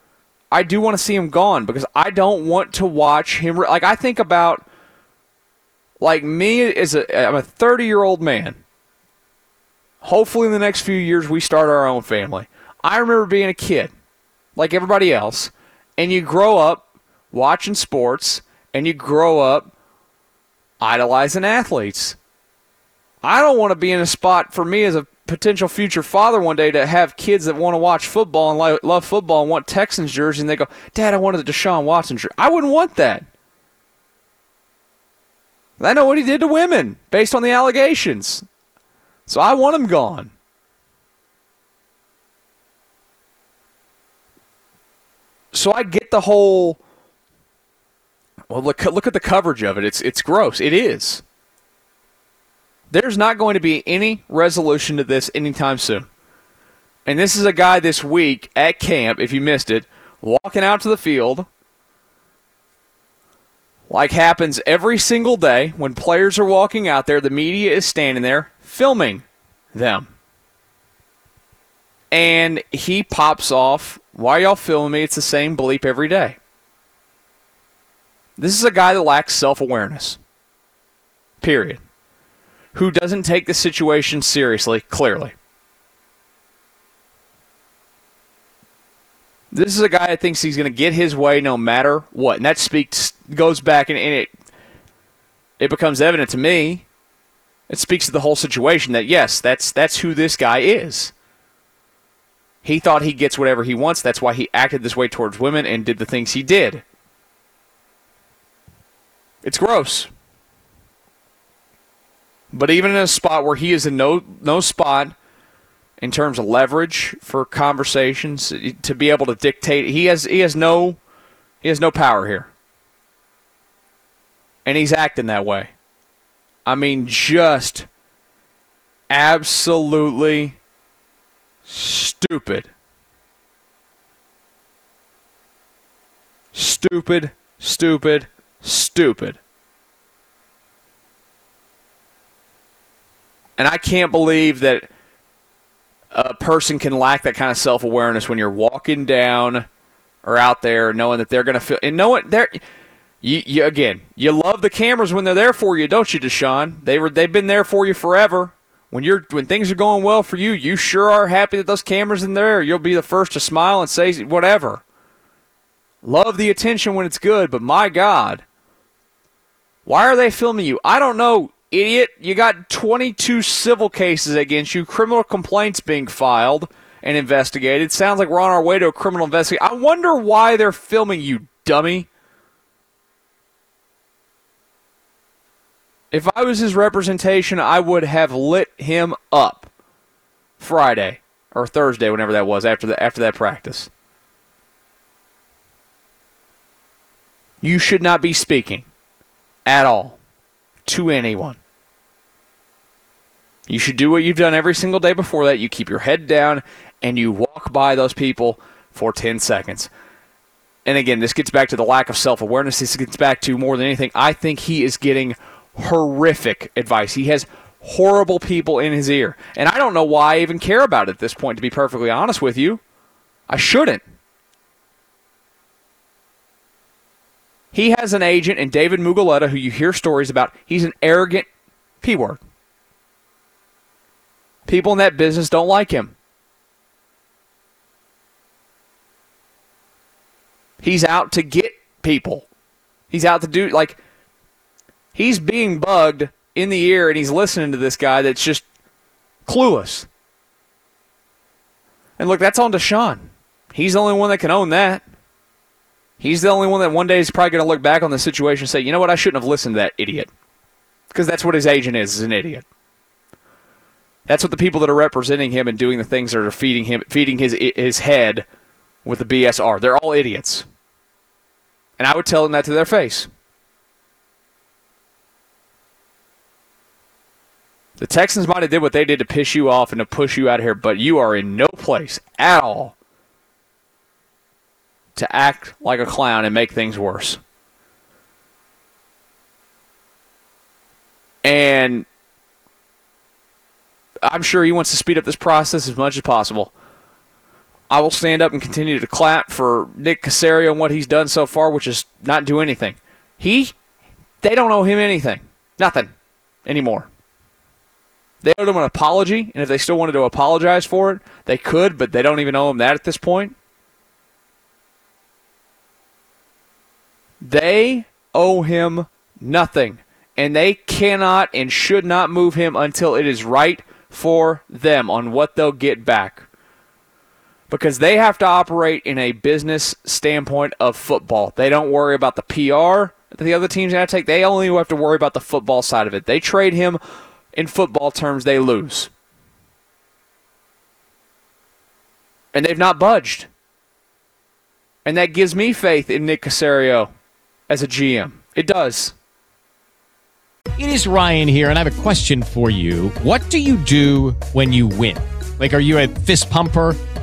I do want to see him gone because I don't want to watch him. Like I think about, like me as a, I'm a 30 year old man. Hopefully, in the next few years, we start our own family. I remember being a kid, like everybody else, and you grow up watching sports and you grow up idolizing athletes. I don't want to be in a spot for me as a potential future father one day to have kids that want to watch football and love football and want Texans jersey and they go, Dad, I wanted a Deshaun Watson jersey. I wouldn't want that. I know what he did to women based on the allegations. So I want him gone. So I get the whole. Well, look look at the coverage of it. It's it's gross. It is. There's not going to be any resolution to this anytime soon. And this is a guy this week at camp, if you missed it, walking out to the field, like happens every single day when players are walking out there, the media is standing there filming them. And he pops off, Why y'all filming me? It's the same bleep every day. This is a guy that lacks self awareness. Period. Who doesn't take the situation seriously, clearly. This is a guy that thinks he's going to get his way no matter what. And that speaks goes back and, and it it becomes evident to me. It speaks to the whole situation that yes, that's that's who this guy is. He thought he gets whatever he wants. That's why he acted this way towards women and did the things he did. It's gross. But even in a spot where he is in no no spot in terms of leverage for conversations to be able to dictate, he has he has no he has no power here. And he's acting that way. I mean just absolutely stupid. Stupid, stupid, stupid. And I can't believe that a person can lack that kind of self awareness when you're walking down or out there knowing that they're going to feel and know what they're. You, you, again, you love the cameras when they're there for you, don't you, Deshaun? They were they've been there for you forever. When you're when things are going well for you, you sure are happy that those cameras in there. You'll be the first to smile and say whatever. Love the attention when it's good, but my God, why are they filming you? I don't know idiot. You got 22 civil cases against you, criminal complaints being filed and investigated. Sounds like we're on our way to a criminal investigation. I wonder why they're filming you, dummy. If I was his representation, I would have lit him up Friday or Thursday, whenever that was after the after that practice. You should not be speaking at all to anyone. You should do what you've done every single day before that. You keep your head down and you walk by those people for 10 seconds. And again, this gets back to the lack of self awareness. This gets back to more than anything. I think he is getting horrific advice. He has horrible people in his ear. And I don't know why I even care about it at this point, to be perfectly honest with you. I shouldn't. He has an agent and David Mulugheta, who you hear stories about. He's an arrogant P word. People in that business don't like him. He's out to get people. He's out to do, like, he's being bugged in the ear and he's listening to this guy that's just clueless. And look, that's on Deshaun. He's the only one that can own that. He's the only one that one day is probably going to look back on the situation and say, you know what, I shouldn't have listened to that idiot. Because that's what his agent is, is an idiot. That's what the people that are representing him and doing the things that are feeding him, feeding his his head with the BS are. They're all idiots. And I would tell them that to their face. The Texans might have did what they did to piss you off and to push you out of here, but you are in no place at all to act like a clown and make things worse. And I'm sure he wants to speed up this process as much as possible. I will stand up and continue to clap for Nick Caserio and what he's done so far, which is not do anything. He, they don't owe him anything, nothing anymore. They owed him an apology, and if they still wanted to apologize for it, they could, but they don't even owe him that at this point. They owe him nothing, and they cannot and should not move him until it is right for them on what they'll get back. Because they have to operate in a business standpoint of football. They don't worry about the PR that the other team's going to take. They only have to worry about the football side of it. They trade him in football terms, they lose. And they've not budged. And that gives me faith in Nick Caserio as a GM. It does. It is Ryan here, and I have a question for you. What do you do when you win? Like, are you a fist pumper?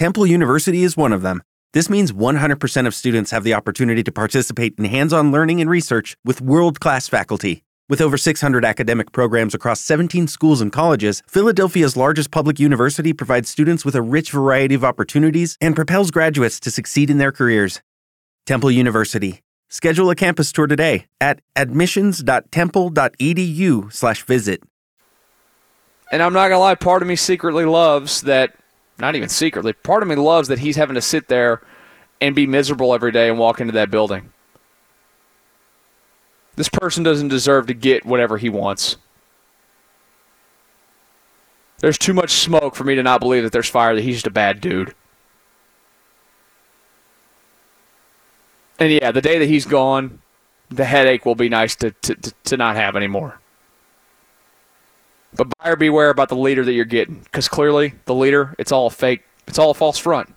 Temple University is one of them. This means 100% of students have the opportunity to participate in hands on learning and research with world class faculty. With over 600 academic programs across 17 schools and colleges, Philadelphia's largest public university provides students with a rich variety of opportunities and propels graduates to succeed in their careers. Temple University. Schedule a campus tour today at admissions.temple.edu/visit. And I'm not gonna lie, part of me secretly loves that. Not even secretly. Part of me loves that he's having to sit there and be miserable every day and walk into that building. This person doesn't deserve to get whatever he wants. There's too much smoke for me to not believe that there's fire, that he's just a bad dude. And yeah, the day that he's gone, the headache will be nice to, to, to, not have anymore. But buyer beware about the leader that you're getting, because clearly the leader, it's all a fake, it's all a false front.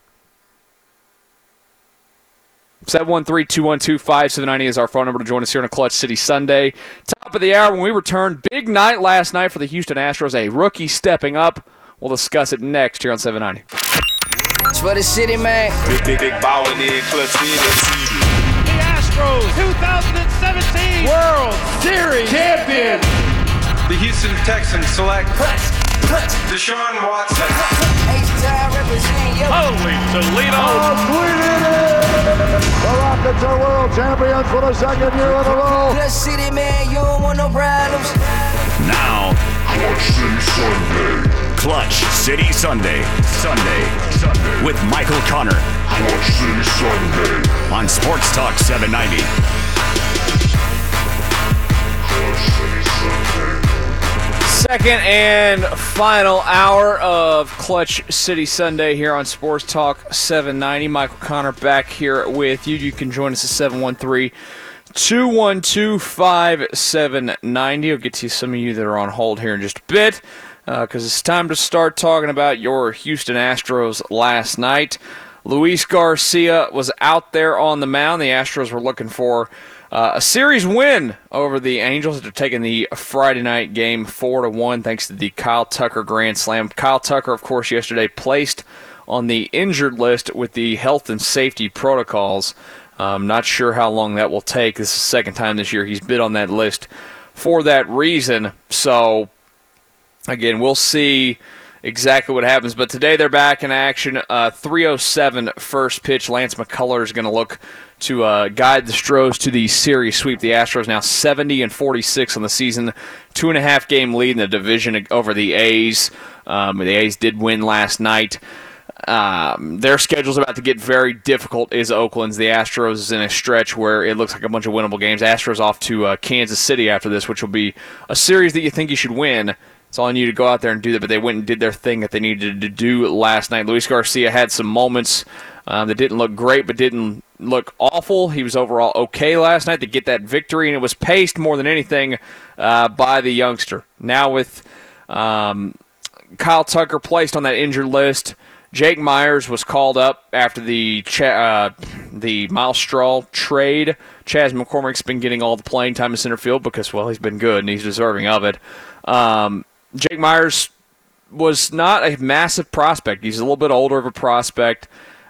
713-212-5790 is our phone number to join us here on a Clutch City Sunday. Top of the hour when we return. Big night last night for the Houston Astros. A rookie stepping up. We'll discuss it next here on 790. It's for the city, man. Big, big, big ballin' in Clutch City. The Astros 2017 World Series champion. The Houston Texans select Deshaun Watson. Holy Toledo. Oh, the Rockets are world champions for the second year in a row. Clutch City, man, you don't want no problems. Now, Clutch City Sunday. Clutch City Sunday. Sunday. Sunday. With Michael Connor. Clutch City Sunday. On Sports Talk 790. Second and final hour of Clutch City Sunday here on Sports Talk 790. Michael Connor back here with you. You can join us at 713 212 5790. I'll get to some of you that are on hold here in just a bit because uh, it's time to start talking about your Houston Astros last night. Luis Garcia was out there on the mound. The Astros were looking for uh, a series win over the Angels after taking the Friday night game four to one, thanks to the Kyle Tucker grand slam. Kyle Tucker, of course, yesterday placed on the injured list with the health and safety protocols. I'm not sure how long that will take. This is the second time this year he's been on that list for that reason. So, again, we'll see exactly what happens. But today they're back in action. Uh, 307 first pitch. Lance McCullers is going to look to uh, guide the Stros to the series sweep. The Astros now 70 and 46 on the season, two and a half game lead in the division over the A's. Um, the A's did win last night. Um, their schedule's about to get very difficult. Is Oakland's? The Astros is in a stretch where it looks like a bunch of winnable games. Astros off to uh, Kansas City after this, which will be a series that you think you should win. It's on you to go out there and do that, but they went and did their thing that they needed to do last night. Luis Garcia had some moments um, that didn't look great, but didn't look awful. He was overall okay last night to get that victory, and it was paced more than anything uh, by the youngster. Now with um, Kyle Tucker placed on that injured list, Jake Meyers was called up after the Ch- uh, the Myles Straw trade. Chas McCormick's been getting all the playing time in center field because, well, he's been good and he's deserving of it. Um, Jake Meyers was not a massive prospect. He's a little bit older of a prospect,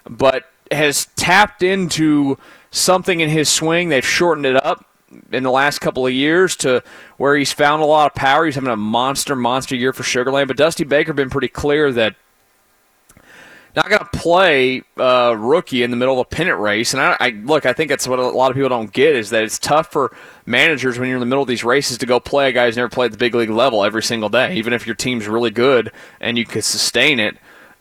but has tapped into something in his swing. They've shortened it up in the last couple of years to where he's found a lot of power. He's having a monster, monster year for Sugarland. But Dusty Baker been pretty clear that not going to play uh, rookie in the middle of a pennant race. And I, I, look, I think that's what a lot of people don't get is that it's tough for managers when you're in the middle of these races to go play a guy who's never played at the big league level every single day, even if your team's really good and you can sustain it.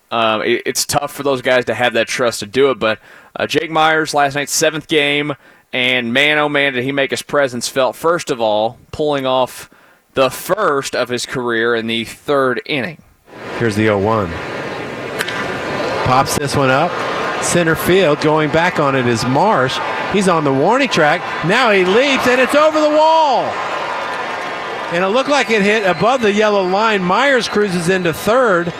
Um, it it's tough for those guys to have that trust to do it. But uh, Jake Meyers last night's seventh game, and man, oh man, did he make his presence felt. First of all, pulling off the first of his career in the third inning. Here's the 0 1. Pops this one up. Center field. Going back on it is Marsh. He's on the warning track. Now he leaps, and it's over the wall. And it looked like it hit above the yellow line. Meyers cruises into third.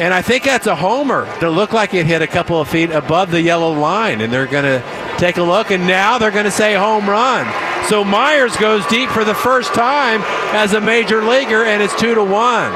And I think that's a homer. It looked like it hit a couple of feet above the yellow line. And they're going to take a look. And now they're going to say home run. So Meyers goes deep for the first time as a major leaguer, and it's two to one.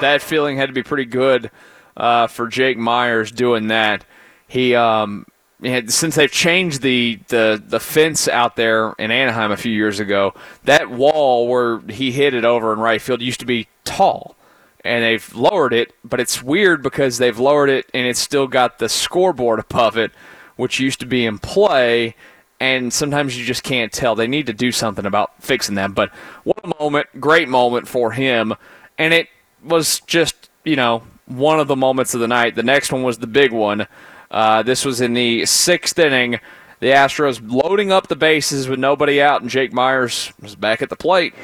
That feeling had to be pretty good uh, for Jake Meyers doing that. He, um, had, since they've changed the, the the fence out there in Anaheim a few years ago, that wall where he hit it over in right field used to be tall, and they've lowered it. But it's weird because they've lowered it and it's still got the scoreboard above it, which used to be in play and sometimes you just can't tell. They need to do something about fixing that. But what a moment, great moment for him. And it was just, you know, one of the moments of the night. The next one was the big one. Uh, this was in the sixth inning. The Astros loading up the bases with nobody out, and Jake Meyers was back at the plate.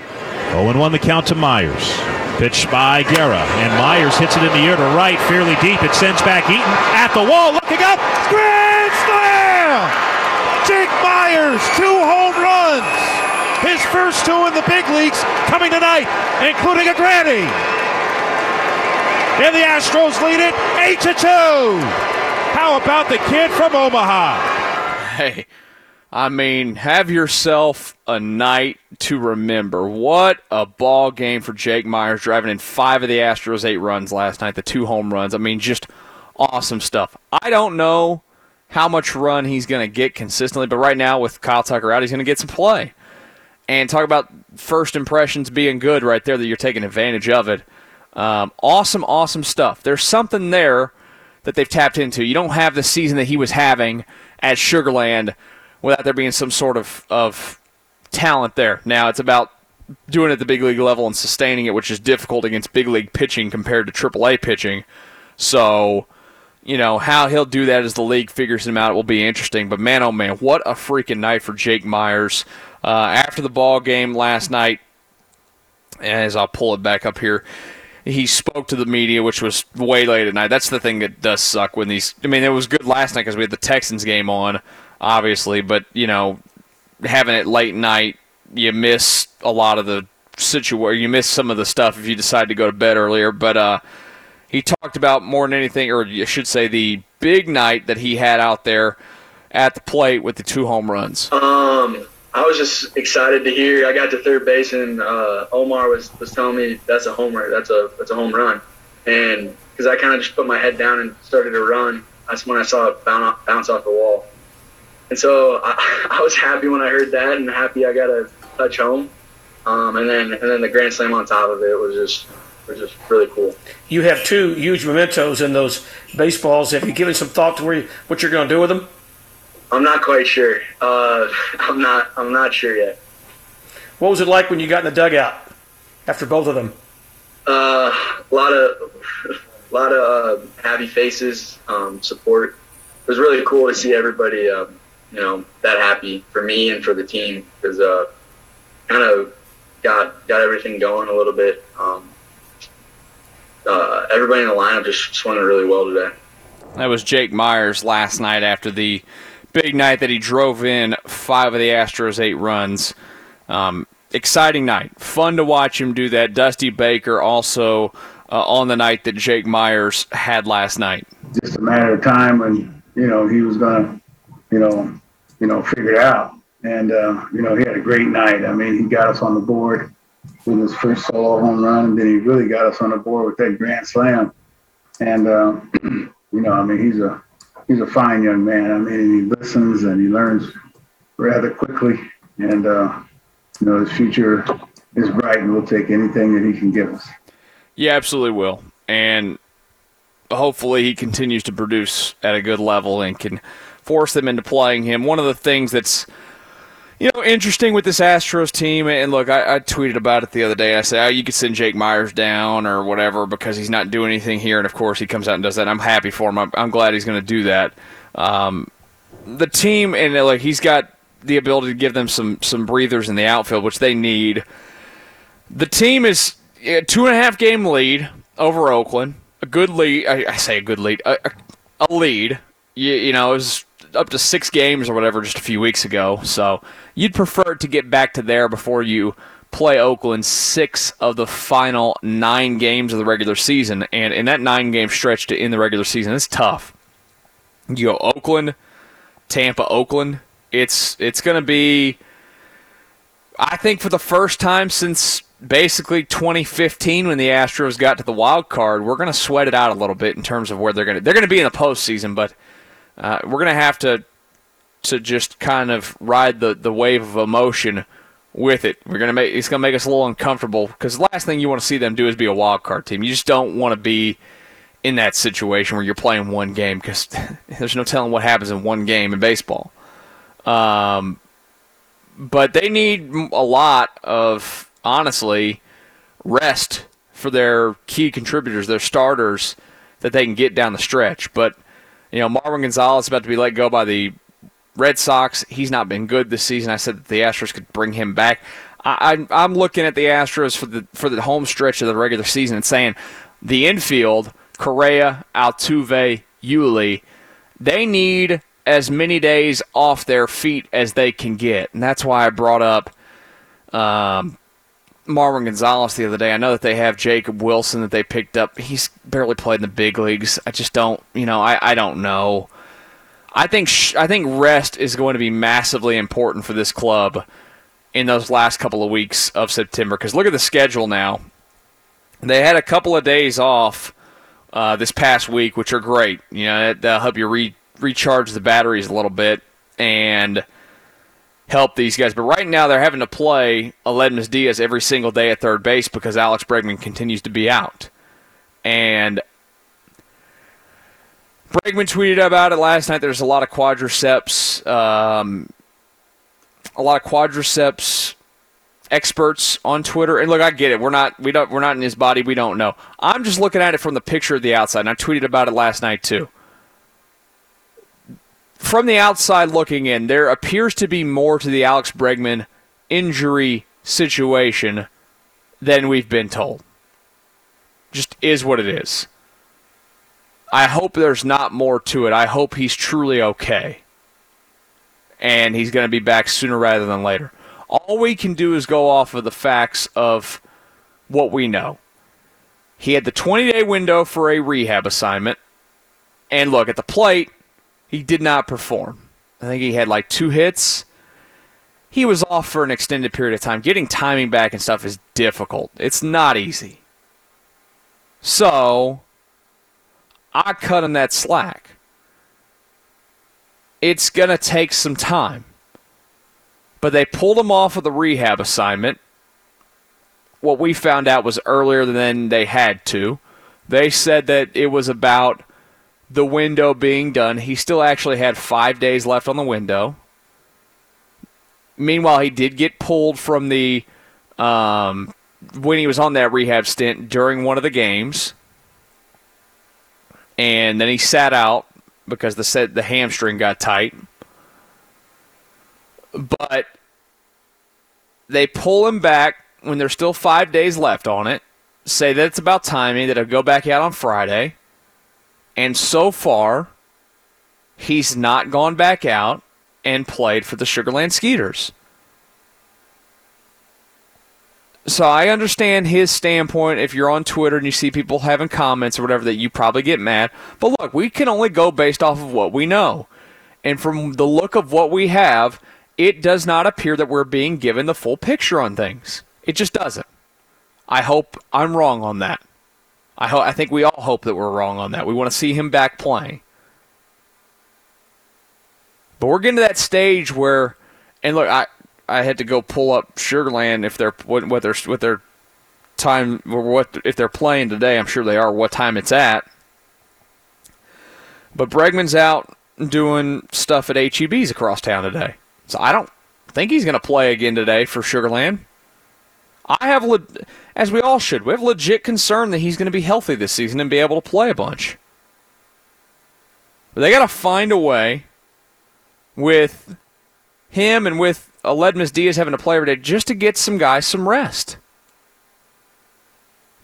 0 1 the count to Meyers. Pitched by Guerra, and Meyers hits it in the air to right, fairly deep. It sends back Eaton at the wall, looking up. Grand slam! Jake Meyers, two home runs. His first two in the big leagues coming tonight, including a granny. And the Astros lead it 8 to 2. How about the kid from Omaha? Hey, I mean, have yourself a night to remember. What a ball game for Jake Meyers, driving in five of the Astros' eight runs last night, the two home runs. I mean, just awesome stuff. I don't know how much run he's going to get consistently, but right now with Kyle Tucker out, he's going to get some play. And talk about first impressions being good right there that you're taking advantage of it. Um, awesome, awesome stuff. There's something there that they've tapped into. You don't have the season that he was having at Sugarland without there being some sort of, of talent there. Now it's about doing it at the big league level and sustaining it, which is difficult against big league pitching compared to AAA pitching. So, you know, how he'll do that as the league figures him out will be interesting. But man, oh man, what a freaking night for Jake Meyers. Uh, after the ball game last night, as I'll pull it back up here, he spoke to the media, which was way late at night. That's the thing that does suck when these. I mean, it was good last night because we had the Texans game on, obviously, but you know, having it late night, you miss a lot of the situation. You miss some of the stuff if you decide to go to bed earlier. But uh, he talked about more than anything, or I should say, the big night that he had out there at the plate with the two home runs. Um, I was just excited to hear. I got to third base and uh, Omar was, was telling me that's a homer. That's a that's a home run, and because I kind of just put my head down and started to run. That's when I saw it bounce off, bounce off the wall, and so I, I was happy when I heard that, and happy I got to touch home. Um, and then and then the grand slam on top of it was just was just really cool. You have two huge mementos in those baseballs. Have you given some thought to where you, what you're going to do with them? I'm not quite sure. Uh, I'm not. I'm not sure yet. What was it like when you got in the dugout after both of them? Uh, a lot of, a lot of uh, happy faces, um, support. It was really cool to see everybody, uh, you know, that happy for me and for the team because uh, kind of got got everything going a little bit. Um, uh, everybody in the lineup just swung it really well today. That was Jake Meyers last night after the big night that he drove in five of the Astros' eight runs. Um, exciting night. Fun to watch him do that. Dusty Baker also uh, on the night that Jake Meyers had last night. Just a matter of time when you know he was gonna, you know, you know, figure it out. And uh, you know, he had a great night. I mean, he got us on the board with his first solo home run, and then he really got us on the board with that grand slam. And uh, you know, I mean, he's a he's a fine young man. I mean, he listens and he learns rather quickly, and uh, you know his future is bright, and we'll take anything that he can give us. Yeah, absolutely will, and hopefully he continues to produce at a good level and can force them into playing him. One of the things that's you know, interesting with this Astros team, and look, I, I, tweeted about it the other day. I said, oh, you could send Jake Meyers down or whatever because he's not doing anything here, and of course he comes out and does that. I'm happy for him. I'm, I'm glad he's going to do that. Um, the team, and like he's got the ability to give them some some breathers in the outfield, which they need. The team is a two and a half game lead over Oakland. A good lead. I, I say a good lead. A, a, a lead. You, you know, it was up to six games or whatever just a few weeks ago. So you'd prefer to get back to there before you play Oakland six of the final nine games of the regular season. And in that nine game stretch to end the regular season, it's tough. You go Oakland, Tampa, Oakland. It's it's going to be, I think, for the first time since basically 2015 when the Astros got to the wild card, we're going to sweat it out a little bit in terms of where they're going to they're going to be in the postseason, but uh, we're going to have to to just kind of ride the, the wave of emotion with it. We're gonna make it's gonna make us a little uncomfortable because the last thing you want to see them do is be a wild card team. You just don't want to be in that situation where you're playing one game because there's no telling what happens in one game in baseball. Um, but they need a lot of honestly rest for their key contributors, their starters that they can get down the stretch. But you know, Marwin Gonzalez about to be let go by the Red Sox. He's not been good this season. I said that the Astros could bring him back. I, I'm looking at the Astros for the for the home stretch of the regular season and saying the infield, Correa, Altuve, Yuli, they need as many days off their feet as they can get, and that's why I brought up um, Marwin Gonzalez the other day. I know that they have Jacob Wilson that they picked up. He's barely played in the big leagues. I just don't, you know, I, I don't know. I think sh- I think rest is going to be massively important for this club in those last couple of weeks of September. Because look at the schedule now. They had a couple of days off uh, this past week, which are great. You know, that'll help you re- recharge the batteries a little bit and help these guys. But right now, they're having to play Aledmys Diaz every single day at third base because Alex Bregman continues to be out. And Bregman tweeted about it last night. There's a lot of quadriceps, um, a lot of quadriceps experts on Twitter. And look, I get it. We're not we don't we're not in his body. We don't know. I'm just looking at it from the picture of the outside. And I tweeted about it last night too. From the outside looking in, there appears to be more to the Alex Bregman injury situation than we've been told. Just is what it is. I hope there's not more to it. I hope he's truly okay. And he's going to be back sooner rather than later. All we can do is go off of the facts of what we know. He had the 20 day window for a rehab assignment. And look, at the plate, he did not perform. I think he had like two hits. He was off for an extended period of time. Getting timing back and stuff is difficult, it's not easy. So, I cut him that slack. It's going to take some time. But they pulled him off of the rehab assignment. What we found out was earlier than they had to. They said that it was about the window being done. He still actually had five days left on the window. Meanwhile, he did get pulled from the um, when he was on that rehab stint during one of the games and then he sat out because the set the hamstring got tight. But they pull him back when there's still five days left on it. Say that it's about timing that he'll go back out on Friday, and so far, he's not gone back out and played for the Sugarland Skeeters. So I understand his standpoint. If you're on Twitter and you see people having comments or whatever, that you probably get mad. But look, we can only go based off of what we know. And from the look of what we have, it does not appear that we're being given the full picture on things. It just doesn't. I hope I'm wrong on that. I, ho- I think we all hope that we're wrong on that. We want to see him back playing. But we're getting to that stage where, and look, I, I had to go pull up Sugarland if they're what, what their what time or what if they're playing today. I'm sure they are. What time it's at. But Bregman's out doing stuff at HEBs across town today, so I don't think he's going to play again today for Sugarland. I have, le- as we all should, we have legit concern that he's going to be healthy this season and be able to play a bunch. But they got to find a way with him and with Aledmys Diaz having to play every day just to get some guys some rest.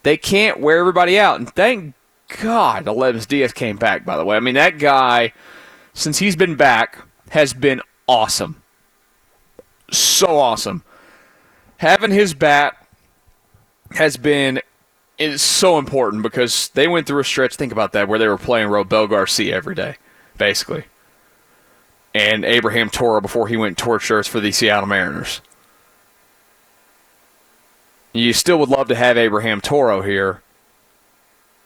They can't wear everybody out. And thank God Aledmys Diaz came back, by the way. I mean, that guy, since he's been back, has been awesome. So awesome. Having his bat has been is so important because they went through a stretch, think about that, where they were playing Robel Garcia every day, basically. And Abraham Toro before he went torch shirts for the Seattle Mariners. You still would love to have Abraham Toro here,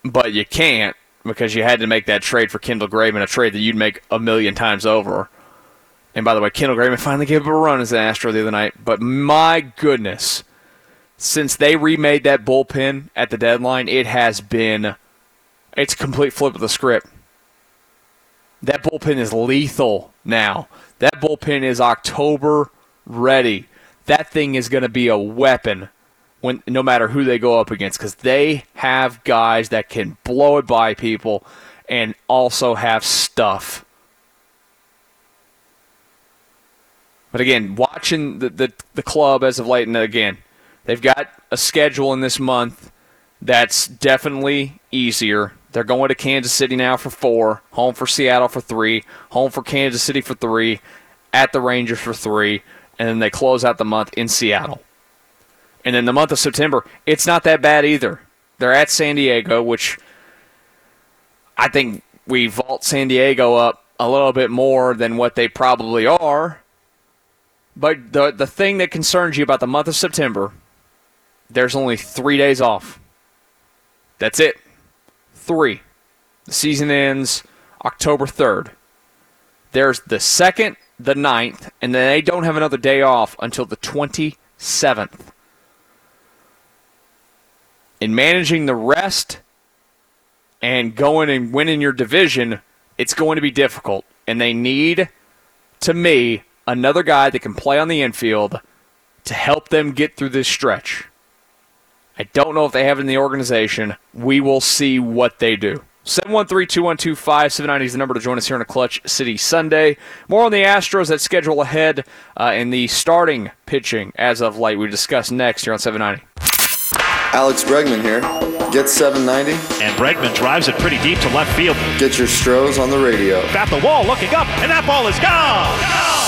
but you can't because you had to make that trade for Kendall Graveman, a trade that you'd make a million times over. And by the way, Kendall Graveman finally gave up a run as an Astro the other night. But my goodness, since they remade that bullpen at the deadline, it has been it's a complete flip of the script. That bullpen is lethal now. That bullpen is October ready. That thing is going to be a weapon when no matter who they go up against because they have guys that can blow it by people and also have stuff. But again, watching the, the, the club as of late, and again, they've got a schedule in this month that's definitely easier. They're going to Kansas City now for four, home for Seattle for three, home for Kansas City for three, at the Rangers for three, and then they close out the month in Seattle. And then the month of September, it's not that bad either. They're at San Diego, which I think we vault San Diego up a little bit more than what they probably are. But the the thing that concerns you about the month of September, there's only three days off. That's it. Three. The season ends October 3rd. There's the 2nd, the 9th, and then they don't have another day off until the 27th. In managing the rest and going and winning your division, it's going to be difficult. And they need, to me, another guy that can play on the infield to help them get through this stretch. I don't know if they have it in the organization. We will see what they do. 713-212-5790 is the number to join us here on a Clutch City Sunday. More on the Astros that schedule ahead uh, in the starting pitching as of late. We discuss next here on 790. Alex Bregman here. Get 790. And Bregman drives it pretty deep to left field. Get your Stros on the radio. At the wall, looking up, and that ball is gone. Two,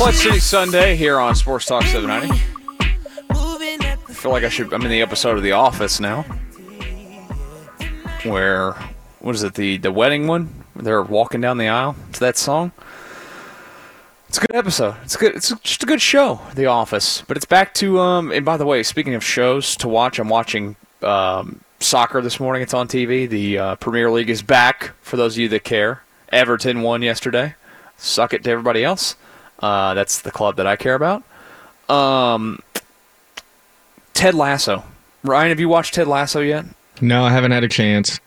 Clutch City Sunday here on Sports Talk 790. I feel like I should. I'm in the episode of The Office now, where what is it? The the wedding one. They're walking down the aisle to that song. It's a good episode. It's good. It's just a good show, The Office. But it's back to um. And by the way, speaking of shows to watch, I'm watching um, soccer this morning. It's on TV. The uh, Premier League is back. For those of you that care, Everton won yesterday. Suck it to everybody else. Uh, that's the club that I care about. Um, Ted Lasso. Ryan, have you watched Ted Lasso yet? No, I haven't had a chance.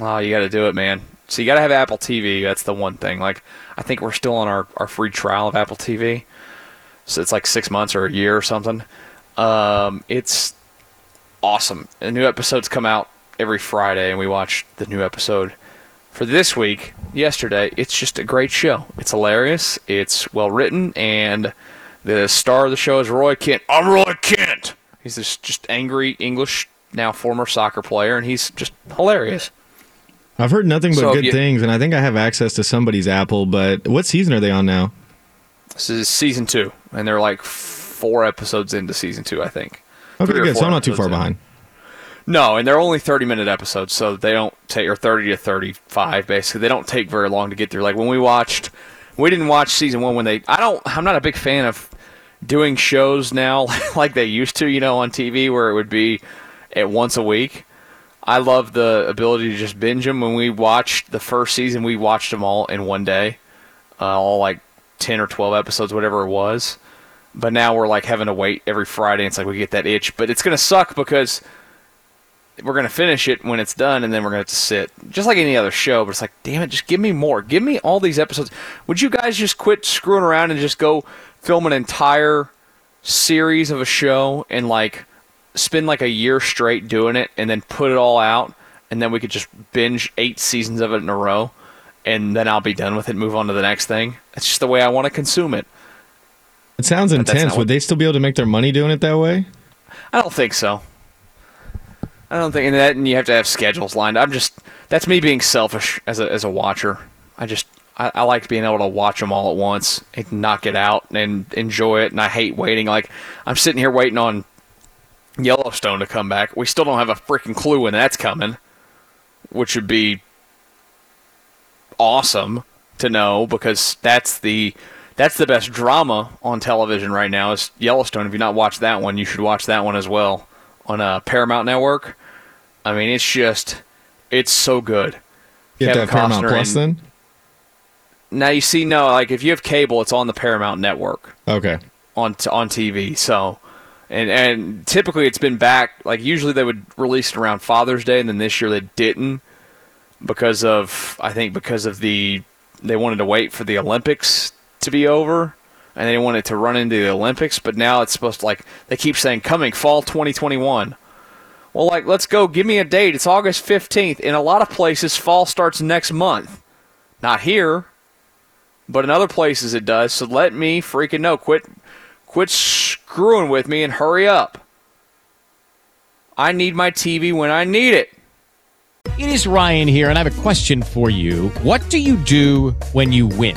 Oh, you got to do it, man. So you got to have Apple TV. That's the one thing. Like, I think we're still on our, our free trial of Apple TV. So it's like six months or a year or something. Um, it's awesome. The new episodes come out every Friday, and we watch the new episode for this week, yesterday. It's just a great show. It's hilarious. It's well written, and the star of the show is Roy Kent. I'm Roy Kent. He's this just angry English, now former soccer player, and he's just hilarious. I've heard nothing but So good you- things, and I think I have access to somebody's Apple. But what season are they on now? This is season two, and they're like four episodes into season two, I think. Okay, good. So I'm not too far in. behind. No, and they're only 30 minute episodes, so they don't take, or 30 to 35, basically. They don't take very long to get through. Like when we watched, we didn't watch season one when they, I don't, I'm not a big fan of doing shows now like they used to, you know, on TV where it would be at once a week. I love the ability to just binge them. When we watched the first season, we watched them all in one day, uh, all like 10 or 12 episodes, whatever it was. But now we're like having to wait every Friday. It's like we get that itch, but it's going to suck because we're going to finish it when it's done, and then we're going to have to sit just like any other show. But it's like, damn it, just give me more. Give me all these episodes. Would you guys just quit screwing around and just go film an entire series of a show and like spend like a year straight doing it and then put it all out, and then we could just binge eight seasons of it in a row, and then I'll be done with it. Move on to the next thing. That's just the way I want to consume it. It sounds intense. Would what- they still be able to make their money doing it that way? I don't think so. I don't think and that, and you have to have schedules lined. I'm just that's me being selfish as a as a watcher. I just I, I like being able to watch them all at once and knock it out and enjoy it. And I hate waiting. Like I'm sitting here waiting on Yellowstone to come back. We still don't have a freaking clue when that's coming, which would be awesome to know because that's the that's the best drama on television right now is Yellowstone. If you've not watched that one, you should watch that one as well on uh, Paramount Network. I mean, it's just it's so good. You have to have Paramount Plus and- then? Now you see, no, like if you have cable, it's on the Paramount Network Okay. on t- on TV. So, and and typically it's been back. Like usually they would release it around Father's Day, and then this year they didn't because of I think because of the they wanted to wait for the Olympics to be over, and they wanted to run into the Olympics. But now it's supposed to like they keep saying coming fall 2021. Well, like let's go. Give me a date. It's August 15th. In a lot of places, fall starts next month. Not here but in other places it does. So let me freaking know. Quit, quit screwing with me and hurry up. I need my TV when I need it. It is Ryan here, and I have a question for you. What do you do when you win?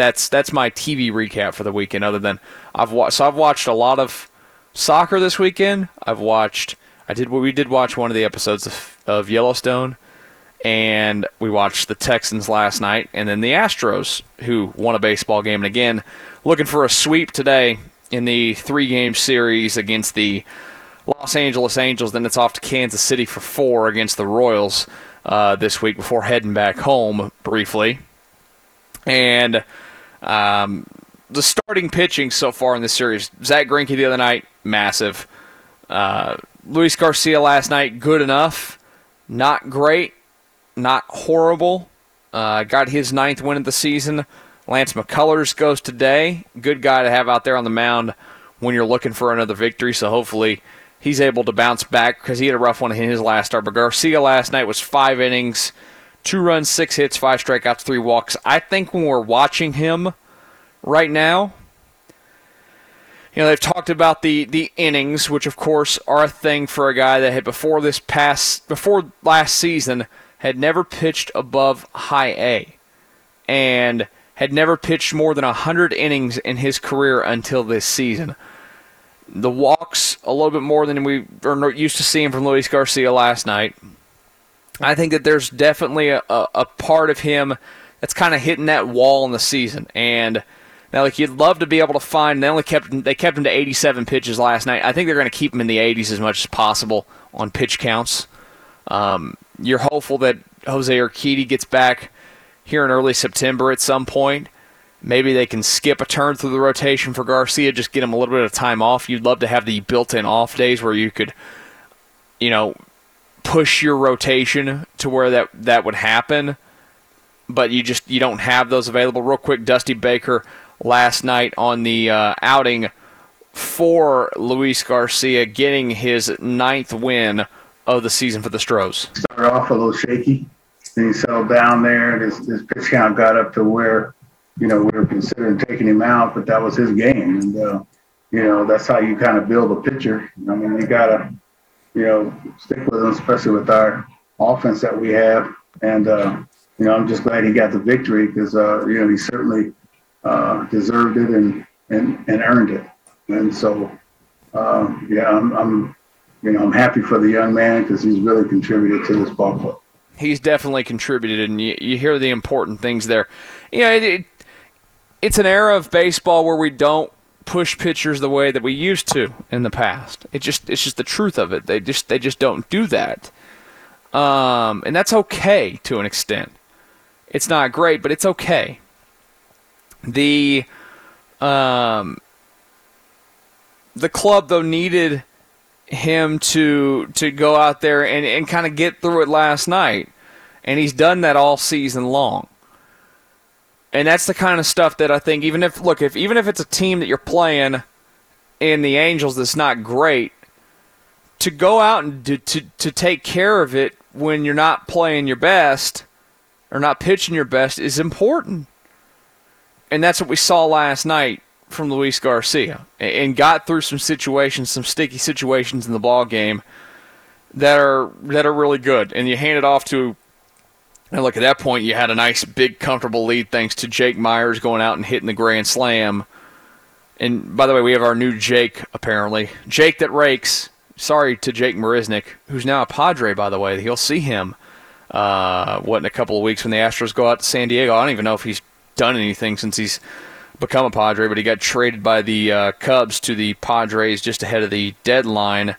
that's that's my TV recap for the weekend. Other than I've watched, so I've watched a lot of soccer this weekend. I've watched. I did. We did watch one of the episodes of, of Yellowstone, and we watched the Texans last night, and then the Astros, who won a baseball game, and again looking for a sweep today in the three-game series against the Los Angeles Angels. Then it's off to Kansas City for four against the Royals uh, this week before heading back home briefly. And um, the starting pitching so far in this series, Zack Greinke the other night, massive. Uh, Luis Garcia last night, good enough, not great, not horrible. Uh, got his ninth win of the season. Lance McCullers goes today. Good guy to have out there on the mound when you're looking for another victory. So hopefully he's able to bounce back because he had a rough one in his last start. But Garcia last night was five innings, two runs, six hits, five strikeouts, three walks. I think when we're watching him right now, you know, they've talked about the, the innings, which of course are a thing for a guy that had before this past before last season had never pitched above high A and had never pitched more than 100 innings in his career until this season. The walks a little bit more than we are used to seeing from Luis Garcia last night. I think that there's definitely a, a, part of him that's kind of hitting that wall in the season. And now, like you'd love to be able to find. They only kept they kept him to 87 pitches last night. I think they're going to keep him in the 80s as much as possible on pitch counts. Um, you're hopeful that Jose Urquidy gets back here in early September at some point. Maybe they can skip a turn through the rotation for Garcia, just get him a little bit of time off. You'd love to have the built-in off days where you could, you know, push your rotation to where that that would happen, but you just you don't have those available. Real quick, Dusty Baker last night on the uh, outing for Luis Garcia, getting his ninth win of the season for the Stros. started off a little shaky. Then he settled down there, and his, his pitch count got up to where, you know, we were considering taking him out, but that was his game. And, uh, you know, that's how you kind of build a pitcher. I mean, you got to, you know, stick with him, especially with our offense that we have. And, uh, you know, I'm just glad he got the victory because, uh, you know, he certainly uh, deserved it and, and, and earned it. And so, uh, yeah, I'm, I'm, you know, I'm happy for the young man because he's really contributed to this ball club. he's definitely contributed, and you, you hear the important things there. You know, it, it, it's an era of baseball where we don't push pitchers the way that we used to in the past. It just it's just the truth of it. They just they just don't do that. Um, and that's okay to an extent. It's not great, but it's okay. The um, the club though needed him to to go out there and, and kind of get through it last night. And he's done that all season long. And that's the kind of stuff that I think even if look, if even if it's a team that you're playing in the Angels that's not great, to go out and to, to, to take care of it when you're not playing your best or not pitching your best is important. And that's what we saw last night from Luis Garcia and got through some situations, some sticky situations in the ball game that are that are really good. And you hand it off to and look at that point you had a nice big comfortable lead thanks to Jake Meyers going out and hitting the grand slam. And by the way, we have our new Jake apparently. Jake that rakes. Sorry to Jake Marisnick, who's now a Padre by the way. He'll see him uh, what in a couple of weeks when the Astros go out to San Diego. I don't even know if he's done anything since he's become a Padre, but he got traded by the uh, Cubs to the Padres just ahead of the deadline.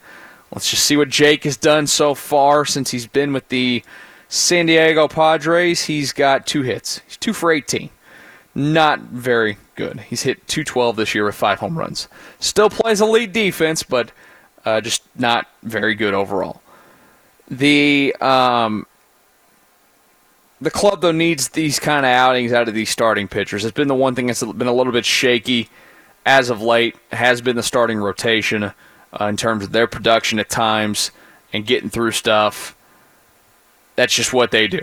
Let's just see what Jake has done so far since he's been with the San Diego Padres. He's got two hits. He's two for 18. Not very good. He's hit 212 this year with five home runs. Still plays elite defense, but uh, just not very good overall. The um, the club though needs these kind of outings out of these starting pitchers. It's been the one thing that's been a little bit shaky as of late. Has been the starting rotation uh, in terms of their production at times and getting through stuff. That's just what they do.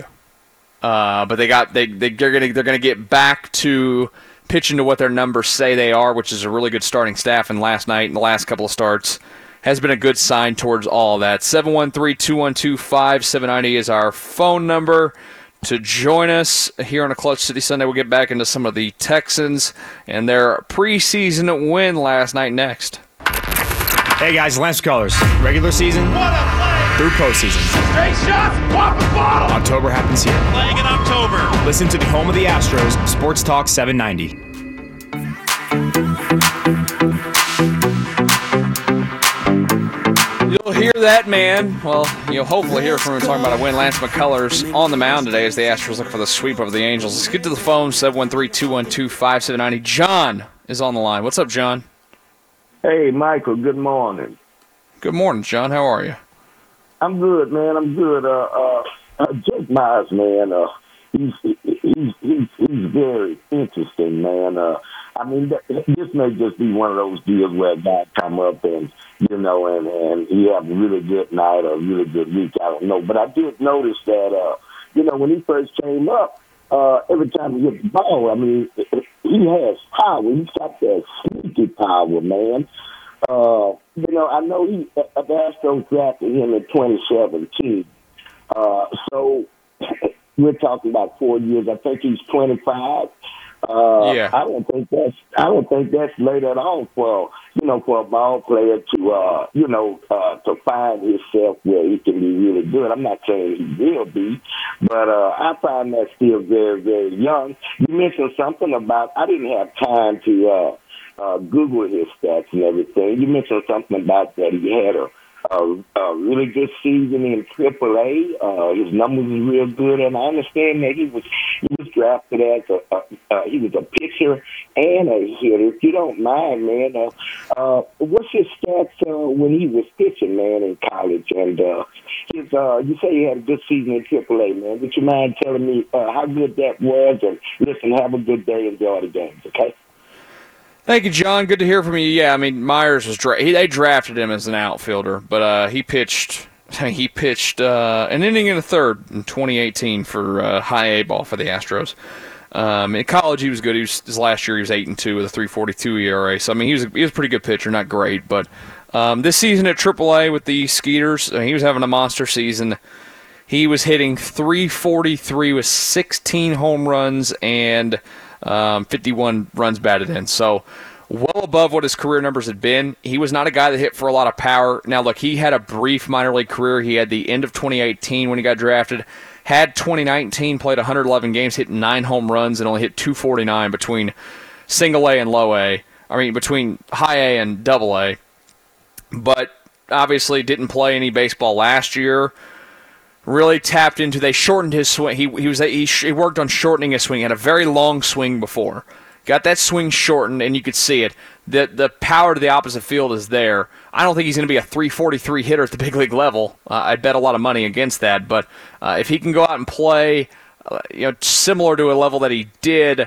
Uh, but they got they, they they're gonna they're gonna get back to pitching to what their numbers say they are, which is a really good starting staff. And last night and the last couple of starts has been a good sign towards all that. 713-212-5790 is our phone number to join us here on a Clutch City Sunday. We'll get back into some of the Texans and their preseason win last night next. Hey guys, Lance McCullers. Regular season through postseason. Straight shots, pop the bottle. October happens here. Playing in October. Listen to the home of the Astros, Sports Talk 790. You'll hear that man. Well, you'll hopefully hear from him talking about a win. Lance McCullers on the mound today as the Astros look for the sweep over the Angels. Let's get to the phone 713 212 5790. John is on the line. What's up, John? Hey, Michael. Good morning. Good morning, John. How are you? I'm good, man. I'm good. Uh, uh, uh Jake Meyers, man. Uh, he's he's he's he's very interesting, man. Uh, I mean, th- this may just be one of those deals where a guy come up and you know, and and he have a really good night or a really good week. I don't know, but I did notice that, uh, you know, when he first came up, uh, every time he hit the ball, I mean, he has power. He's got that sneaky power, man. Uh, you know, I know he uh, the Astros drafted him in 2017. Uh, so we're talking about four years. I think he's 25. Uh, Yeah. I don't think that's I don't think that's late at all for you know for a ball player to uh, you know uh, to find himself where he can be really good. I'm not saying he will be, but uh, I find that still very very young. You mentioned something about I didn't have time to uh, uh, Google his stats and everything. You mentioned something about that he had a a, a really good season in AAA. Uh, his numbers was real good, and I understand that he was he was drafted as a, a uh, he was a pitcher and a hitter. If you don't mind, man, uh, uh, what's his stats uh, when he was pitching, man, in college? And uh, his uh, you say he had a good season in AAA, man. Would you mind telling me uh, how good that was? And listen, have a good day. Enjoy the games, okay? Thank you, John. Good to hear from you. Yeah, I mean Meyers was dra- he, they drafted him as an outfielder, but uh, he pitched he pitched uh, an inning in the third in 2018 for uh, high A ball for the Astros. Um, in college, he was good. He was his last year. He was eight and two with a 3.42 ERA. So I mean, he was he was a pretty good pitcher, not great, but um, this season at AAA with the Skeeters, he was having a monster season. He was hitting 343 with 16 home runs and um, 51 runs batted in. So well above what his career numbers had been. He was not a guy that hit for a lot of power. Now, look, he had a brief minor league career. He had the end of 2018 when he got drafted. Had 2019, played 111 games, hit nine home runs, and only hit 249 between single A and low A. I mean, between high A and double A. But obviously didn't play any baseball last year. Really tapped into. They shortened his swing. He he was he, he worked on shortening his swing. He had a very long swing before. Got that swing shortened, and you could see it. The the power to the opposite field is there. I don't think he's going to be a 343 hitter at the big league level. Uh, I'd bet a lot of money against that. But uh, if he can go out and play, uh, you know, similar to a level that he did uh,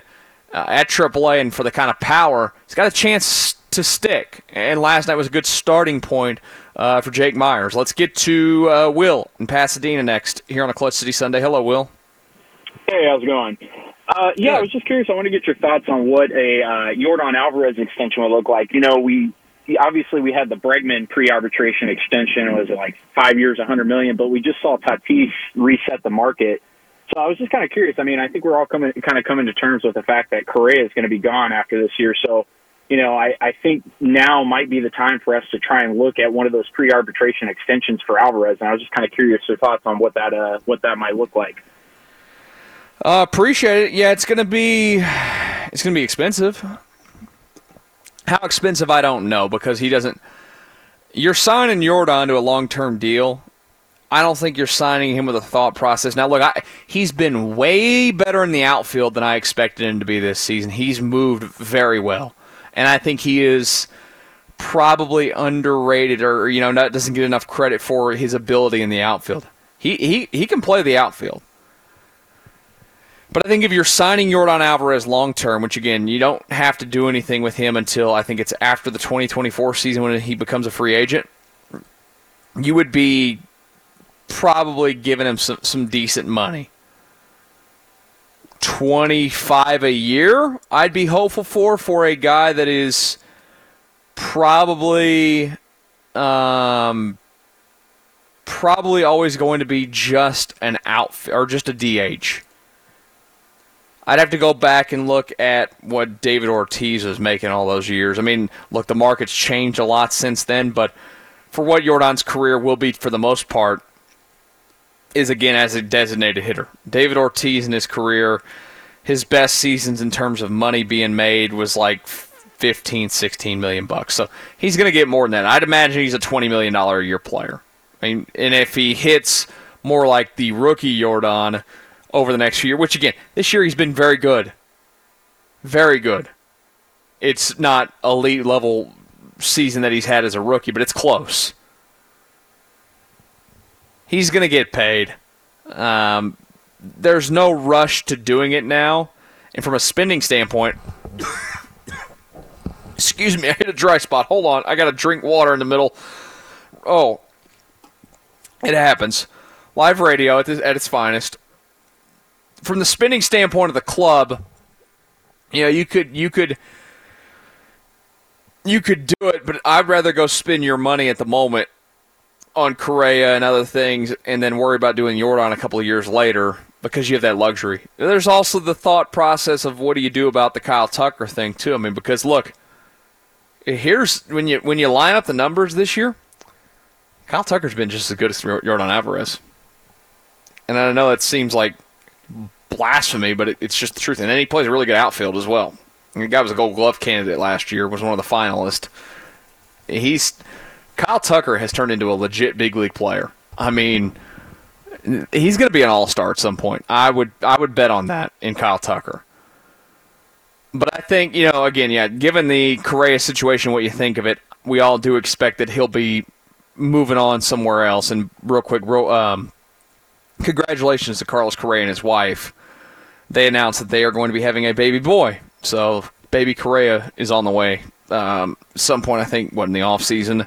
at AAA, and for the kind of power, he's got a chance to stick. And last night was a good starting point uh, for Jake Meyers. Let's get to uh, Will in Pasadena next here on a Clutch City Sunday. Hello, Will. Hey, how's it going? Uh, yeah, I was just curious. I want to get your thoughts on what a uh, Yordan Alvarez extension would look like. You know, we obviously we had the Bregman pre-arbitration extension. It was like five years, a hundred million, but we just saw Tatis reset the market. So I was just kind of curious. I mean, I think we're all coming kind of coming to terms with the fact that Correa is going to be gone after this year. So, you know, I, I think now might be the time for us to try and look at one of those pre-arbitration extensions for Alvarez. And I was just kind of curious your thoughts on what that uh, what that might look like. Uh, appreciate it. Yeah, it's gonna be it's gonna be expensive. How expensive I don't know because he doesn't. You're signing Yordan to a long term deal. I don't think you're signing him with a thought process. Now, look, I, he's been way better in the outfield than I expected him to be this season. He's moved very well, and I think he is probably underrated or you know not, doesn't get enough credit for his ability in the outfield. He he he can play the outfield. But I think if you're signing Yordan Alvarez long term, which again, you don't have to do anything with him until I think it's after the 2024 season when he becomes a free agent, you would be probably giving him some, some decent money. 25 a year, I'd be hopeful for for a guy that is probably um, probably always going to be just an outfit or just a DH. I'd have to go back and look at what David Ortiz was making all those years. I mean, look, the market's changed a lot since then, but for what Yordan's career will be for the most part, is again as a designated hitter. David Ortiz in his career, his best seasons in terms of money being made was like 15, 16 million bucks. So he's going to get more than that. I'd imagine he's a 20 million dollar a year player. I mean, and if he hits more like the rookie Yordan over the next year, which again, this year he's been very good. Very good. It's not elite level season that he's had as a rookie, but it's close. He's going to get paid. Um, there's no rush to doing it now. And from a spending standpoint, excuse me, I hit a dry spot. Hold on. I got to drink water in the middle. Oh, it happens. Live radio at, at its finest from the spending standpoint of the club, you know, you could you could you could do it, but I'd rather go spend your money at the moment on Correa and other things, and then worry about doing Yordan a couple of years later because you have that luxury. There's also the thought process of what do you do about the Kyle Tucker thing too. I mean, because look, here's when you when you line up the numbers this year, Kyle Tucker's been just as good as Yordan Alvarez, and I know it seems like blasphemy, but it, it's just the truth. And then he plays a really good outfield as well. The guy was a Gold Glove candidate last year, was one of the finalists. He's Kyle Tucker has turned into a legit big league player. I mean, he's going to be an all star at some point. I would I would bet on that in Kyle Tucker. But I think you know, again, yeah, given the Correa situation, what you think of it, we all do expect that he'll be moving on somewhere else. And real quick, um, congratulations to Carlos Correa and his wife. They announced that they are going to be having a baby boy. So, baby Correa is on the way. Um, some point, I think, what in the off season.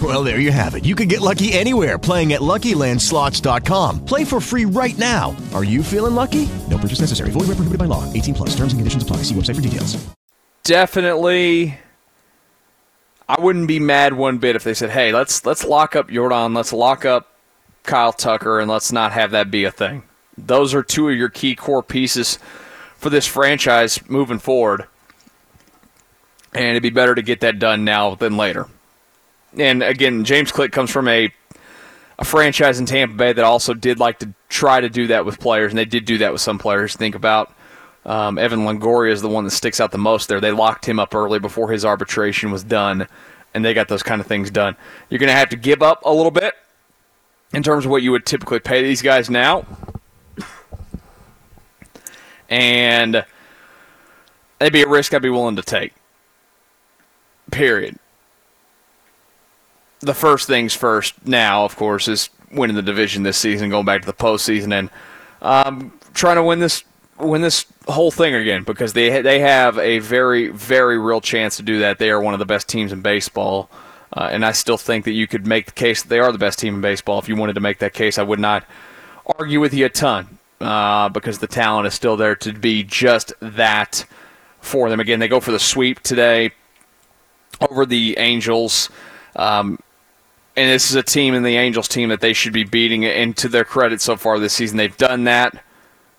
Well, there you have it. You can get lucky anywhere playing at LuckyLandSlots.com. Play for free right now. Are you feeling lucky? No purchase necessary. Void where prohibited by law. 18 plus. Terms and conditions apply. See website for details. Definitely. I wouldn't be mad one bit if they said, "Hey, let's let's lock up Yordan, let's lock up Kyle Tucker, and let's not have that be a thing." Those are two of your key core pieces for this franchise moving forward, and it'd be better to get that done now than later. And again, James Click comes from a a franchise in Tampa Bay that also did like to try to do that with players, and they did do that with some players. Think about um, Evan Longoria is the one that sticks out the most there. They locked him up early before his arbitration was done, and they got those kind of things done. You're going to have to give up a little bit in terms of what you would typically pay these guys now, and that'd be a risk I'd be willing to take. Period the first things first now, of course, is winning the division this season, going back to the postseason, and um, trying to win this win this whole thing again because they they have a very very real chance to do that. They are one of the best teams in baseball, uh, and I still think that you could make the case that they are the best team in baseball. If you wanted to make that case, I would not argue with you a ton uh, because the talent is still there to be just that for them. Again, they go for the sweep today over the Angels. Um, and this is a team in the Angels team that they should be beating. And to their credit, so far this season, they've done that.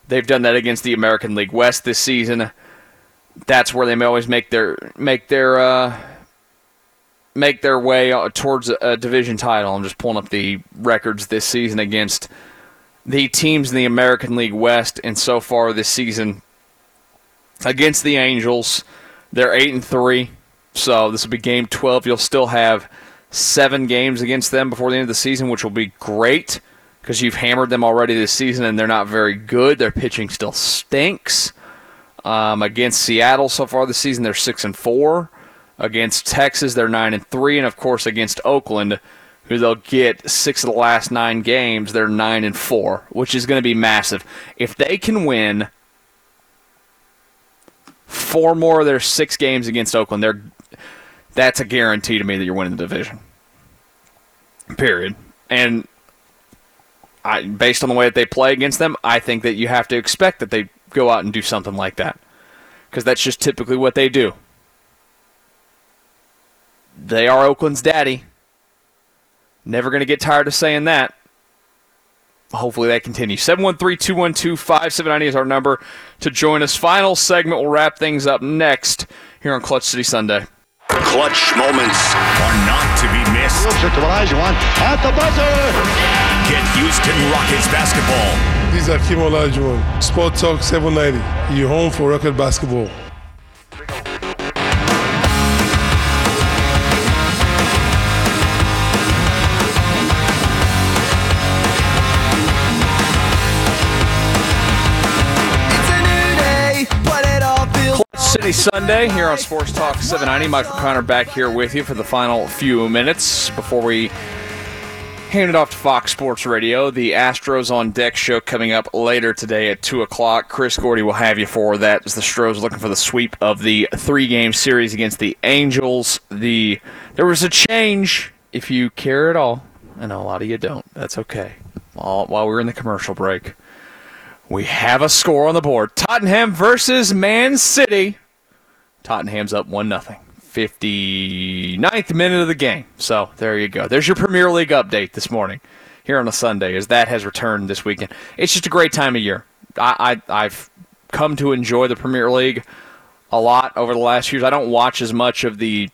They've done that against the American League West this season. That's where they may always make their make their uh, make their way towards a division title. I'm just pulling up the records this season against the teams in the American League West, and so far this season against the Angels, they're eight and three. So this will be game 12. You'll still have seven games against them before the end of the season, which will be great because you've hammered them already this season and they're not very good. Their pitching still stinks. Um, against Seattle so far this season, they're six and four. Against Texas, they're nine and three, and of course against Oakland, who they'll get six of the last nine games, they're nine and four, which is going to be massive. If they can win four more of their six games against Oakland, they're that's a guarantee to me that you're winning the division. Period. And I, based on the way that they play against them, I think that you have to expect that they go out and do something like that. Because that's just typically what they do. They are Oakland's daddy. Never going to get tired of saying that. Hopefully that continues. 713 212 5790 is our number to join us. Final segment. We'll wrap things up next here on Clutch City Sunday. Clutch moments are not to be missed. At the buzzer! Get Houston Rockets basketball. This is Hakeem Olajuwon. Sport Talk 790. Your home for Rocket basketball. Sunday here on Sports Talk 790. Michael Connor back here with you for the final few minutes before we hand it off to Fox Sports Radio. The Astros on Deck show coming up later today at 2 o'clock. Chris Gordy will have you for that as the Stros looking for the sweep of the three game series against the Angels. The There was a change, if you care at all. I know a lot of you don't. That's okay. While, while we we're in the commercial break. We have a score on the board. Tottenham versus Man City. Tottenham's up 1 0. 59th minute of the game. So there you go. There's your Premier League update this morning here on a Sunday as that has returned this weekend. It's just a great time of year. I, I, I've come to enjoy the Premier League a lot over the last years. I don't watch as much of the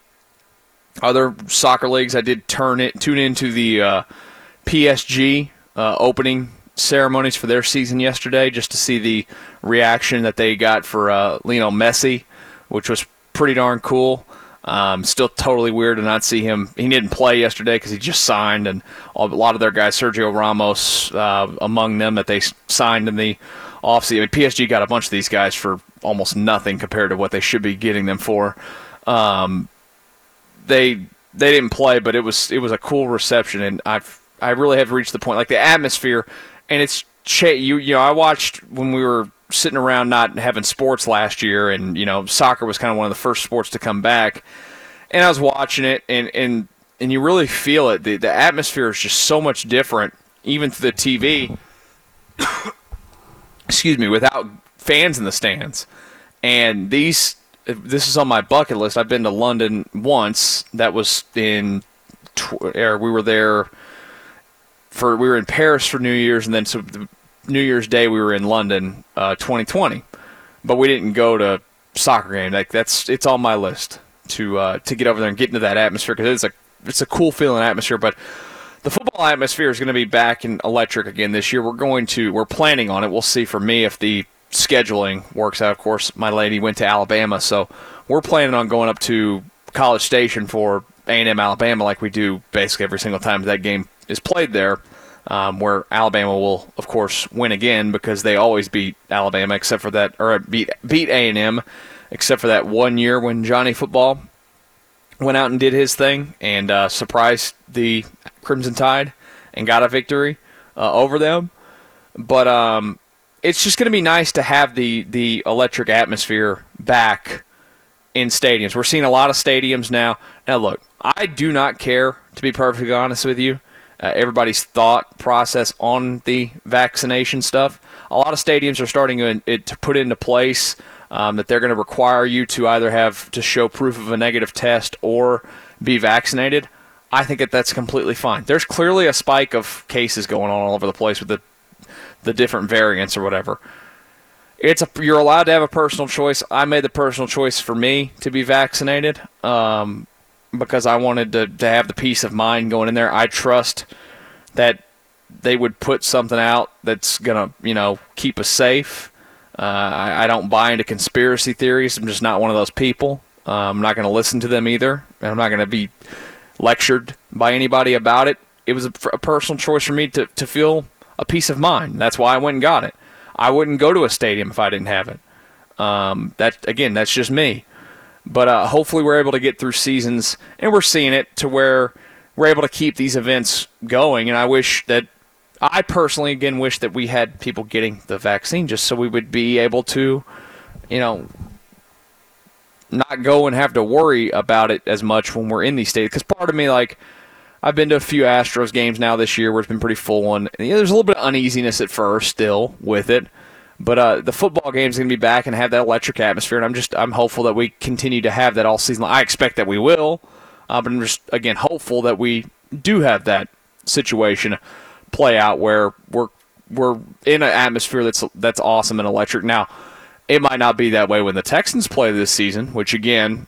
other soccer leagues. I did turn it tune into the uh, PSG uh, opening ceremonies for their season yesterday just to see the reaction that they got for uh, Lionel Messi, which was pretty darn cool. Um, still totally weird to not see him. He didn't play yesterday because he just signed, and a lot of their guys, Sergio Ramos, uh, among them, that they signed in the offseason. I mean, PSG got a bunch of these guys for almost nothing compared to what they should be getting them for. Um, they they didn't play, but it was it was a cool reception, and I've I really have reached the point like the atmosphere and it's cha- you you know I watched when we were sitting around not having sports last year, and you know soccer was kind of one of the first sports to come back, and I was watching it, and and and you really feel it. The the atmosphere is just so much different, even through the TV. excuse me, without fans in the stands, and these this is on my bucket list. I've been to London once. That was in, or er, we were there for we were in Paris for New Year's, and then so New Year's Day we were in London, uh, 2020. But we didn't go to soccer game. Like that's it's on my list to uh, to get over there and get into that atmosphere because it's a it's a cool feeling atmosphere. But the football atmosphere is going to be back in electric again this year. We're going to we're planning on it. We'll see for me if the scheduling works out. Of course, my lady went to Alabama, so we're planning on going up to College Station for A&M Alabama like we do basically every single time that game is played there. Um, where Alabama will, of course, win again because they always beat Alabama, except for that, or beat beat A and M, except for that one year when Johnny Football went out and did his thing and uh, surprised the Crimson Tide and got a victory uh, over them. But um, it's just going to be nice to have the the electric atmosphere back in stadiums. We're seeing a lot of stadiums now. Now, look, I do not care to be perfectly honest with you uh, everybody's thought process on the vaccination stuff. A lot of stadiums are starting to, to put into place um, that they're going to require you to either have to show proof of a negative test or be vaccinated. I think that that's completely fine. There's clearly a spike of cases going on all over the place with the the different variants or whatever. It's a you're allowed to have a personal choice. I made the personal choice for me to be vaccinated. Um, because I wanted to, to have the peace of mind going in there. I trust that they would put something out that's going to, you know, keep us safe. Uh, I, I, don't buy into conspiracy theories. I'm just not one of those people. Uh, I'm not going to listen to them either. And I'm not going to be lectured by anybody about it. It was a, a personal choice for me to, to feel a peace of mind. That's why I went and got it. I wouldn't go to a stadium if I didn't have it. Um, that again, that's just me. But uh, hopefully, we're able to get through seasons, and we're seeing it to where we're able to keep these events going. And I wish that I personally, again, wish that we had people getting the vaccine just so we would be able to, you know, not go and have to worry about it as much when we're in these states. Because part of me, like, I've been to a few Astros games now this year where it's been pretty full, and you know, there's a little bit of uneasiness at first still with it. But uh, the football game is going to be back and have that electric atmosphere, and I'm just I'm hopeful that we continue to have that all season. I expect that we will, uh, but I'm just again hopeful that we do have that situation play out where we're we're in an atmosphere that's that's awesome and electric. Now, it might not be that way when the Texans play this season, which again,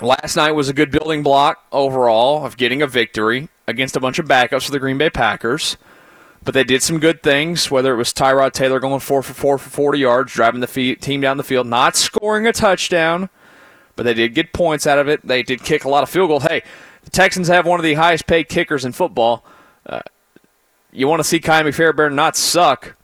last night was a good building block overall of getting a victory against a bunch of backups for the Green Bay Packers. But they did some good things, whether it was Tyrod Taylor going four for four for 40 yards, driving the team down the field, not scoring a touchdown, but they did get points out of it. They did kick a lot of field goals. Hey, the Texans have one of the highest paid kickers in football. Uh, you want to see Ka'imi Fairbairn not suck?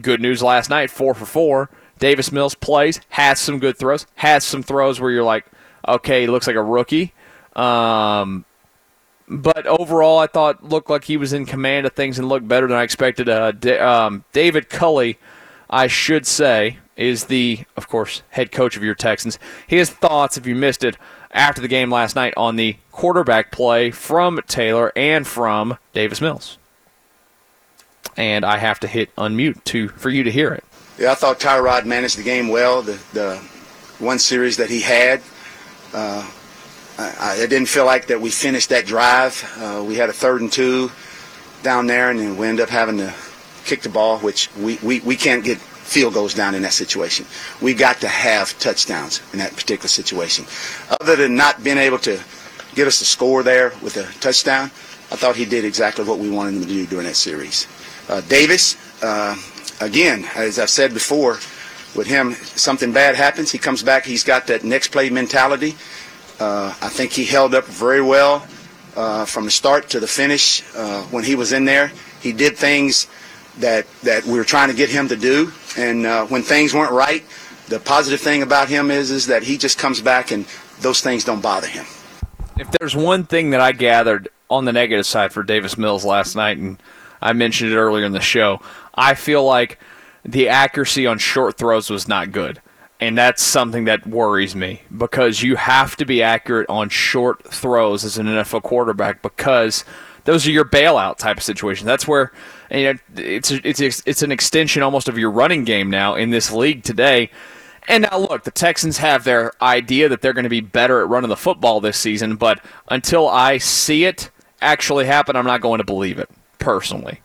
Good news last night, four for four. Davis Mills plays, has some good throws, has some throws where you're like, okay, he looks like a rookie. Um, but overall, I thought looked like he was in command of things and looked better than I expected. Uh, D- um, David Culley, I should say, is the, of course, head coach of your Texans. His thoughts, if you missed it, after the game last night on the quarterback play from Taylor and from Davis Mills. And I have to hit unmute to for you to hear it. Yeah, I thought Tyrod managed the game well. The the one series that he had. Uh, I, I, didn't feel like that we finished that drive. Uh, we had a third and two down there, and then we ended up having to kick the ball, which we, we, we can't get field goals down in that situation. We got to have touchdowns in that particular situation. Other than not being able to get us a score there with a touchdown, I thought he did exactly what we wanted him to do during that series. Uh, Davis, uh, again, as I've said before, with him, something bad happens, he comes back, he's got that next play mentality. Uh, I think he held up very well uh, from the start to the finish uh, when he was in there. He did things that that we were trying to get him to do, and uh, when things weren't right, the positive thing about him is is that he just comes back and those things don't bother him. If there's one thing that I gathered on the negative side for Davis Mills last night, and I mentioned it earlier in the show, I feel like the accuracy on short throws was not good. And that's something that worries me because you have to be accurate on short throws as an NFL quarterback because those are your bailout type of situations. That's where you know it's it's it's an extension almost of your running game now in this league today. And now, look, the Texans have their idea that they're going to be better at running the football this season, but until I see it actually happen, I'm not going to believe it, personally.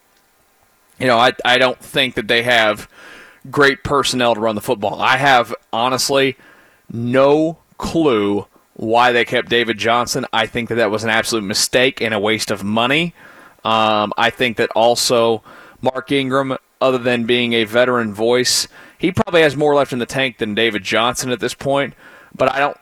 You know, I, I don't think that they have great personnel to run the football. I have, honestly, no clue why they kept David Johnson. I think that that was an absolute mistake and a waste of money. Um, I think that also Mark Ingram, other than being a veteran voice, he probably has more left in the tank than David Johnson at this point. But I don't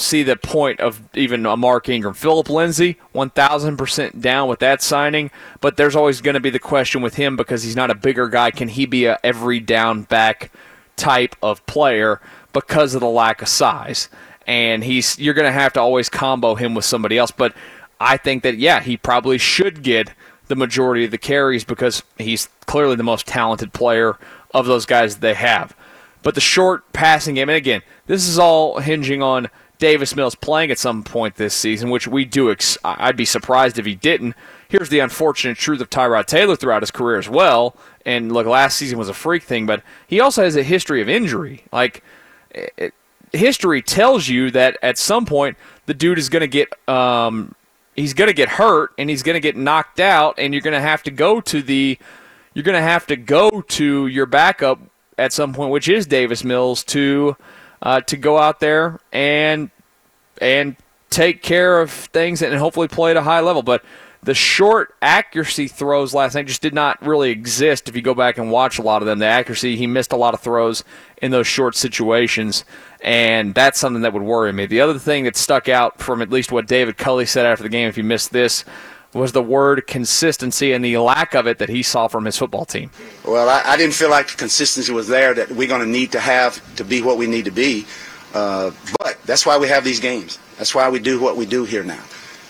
see the point of even a Mark Ingram. Phillip Lindsay, 1,000% down with that signing, but there's always going to be the question with him because he's not a bigger guy. Can he be a every down back type of player because of the lack of size? And he's you're going to have to always combo him with somebody else. But I think that yeah, he probably should get the majority of the carries because he's clearly the most talented player of those guys they have. But the short passing game, and again, this is all hinging on Davis Mills playing at some point this season, which we do. Ex- I'd be surprised if he didn't. Here's the unfortunate truth of Tyrod Taylor throughout his career as well. And look, last season was a freak thing, but he also has a history of injury. Like, it, history tells you that at some point the dude is going to get um, he's going to get hurt and he's going to get knocked out, and you're going to have to go to the you're going to have to go to your backup at some point, which is Davis Mills, to uh, to go out there and and take care of things and hopefully play at a high level. But the short accuracy throws last night just did not really exist. If you go back and watch a lot of them, the accuracy he missed a lot of throws in those short situations, and that's something that would worry me. The other thing that stuck out from at least what David Culley said after the game, if you missed this, was the word consistency and the lack of it that he saw from his football team. Well, I, I didn't feel like the consistency was there that we're going to need to have to be what we need to be. Uh, but that's why we have these games. That's why we do what we do here now.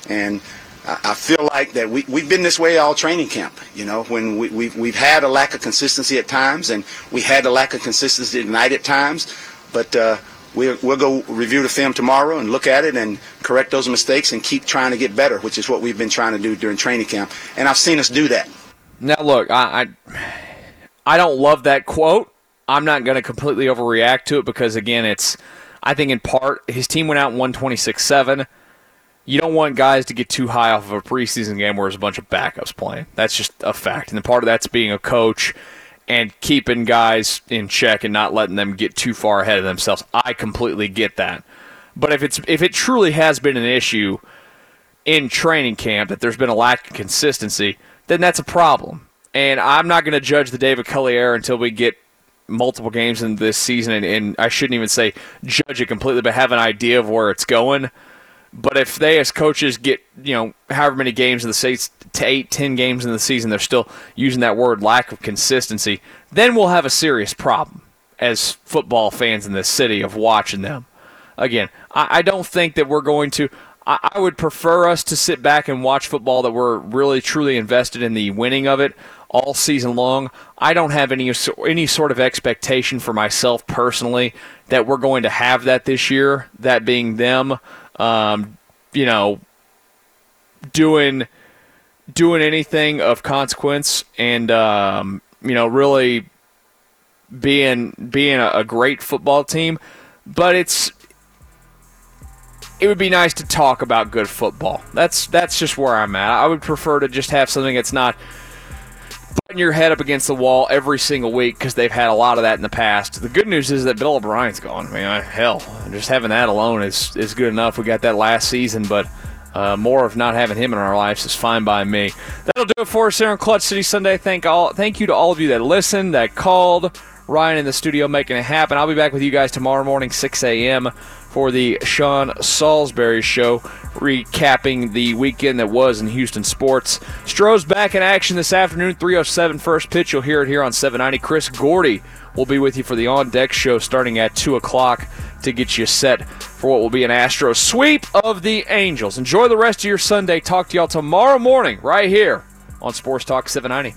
And I, I feel like that we, we've been this way all training camp. You know, when we, we've, we've had a lack of consistency at times, and we had a lack of consistency tonight at times. But uh, we'll, we'll go review the film tomorrow and look at it and correct those mistakes and keep trying to get better, which is what we've been trying to do during training camp. And I've seen us do that. Now, look, I, I, I don't love that quote. I'm not going to completely overreact to it because, again, it's, I think in part, his team went out 126 7. You don't want guys to get too high off of a preseason game where there's a bunch of backups playing. That's just a fact. And part of that's being a coach and keeping guys in check and not letting them get too far ahead of themselves. I completely get that. But if it's if it truly has been an issue in training camp that there's been a lack of consistency, then that's a problem. And I'm not going to judge the David Culley era until we get multiple games in this season, and, and I shouldn't even say judge it completely, but have an idea of where it's going. But if they, as coaches, get you know however many games in the states to eight, ten games in the season, they're still using that word lack of consistency, then we'll have a serious problem as football fans in this city of watching them. Again, I, I don't think that we're going to. I, I would prefer us to sit back and watch football that we're really truly invested in the winning of it all season long. I don't have any any sort of expectation for myself personally that we're going to have that this year. That being them, um, you know, doing doing anything of consequence and um, you know really being being a, a great football team. But it's it would be nice to talk about good football. That's that's just where I'm at. I would prefer to just have something that's not putting your head up against the wall every single week because they've had a lot of that in the past. The good news is that Bill O'Brien's gone. I mean, hell, just having that alone is is good enough. We got that last season, but uh, more of not having him in our lives is fine by me. That'll do it for us here on Clutch City Sunday. Thank all, thank you to all of you that listened, that called. Ryan in the studio making it happen. I'll be back with you guys tomorrow morning, 6 a.m. for the Sean Salisbury Show, recapping the weekend that was in Houston sports. 'Stros back in action this afternoon, 307 first pitch. You'll hear it here on 790. Chris Gordy will be with you for the On Deck Show starting at 2 o'clock to get you set for what will be an Astro sweep of the Angels. Enjoy the rest of your Sunday. Talk to y'all tomorrow morning right here on Sports Talk 790.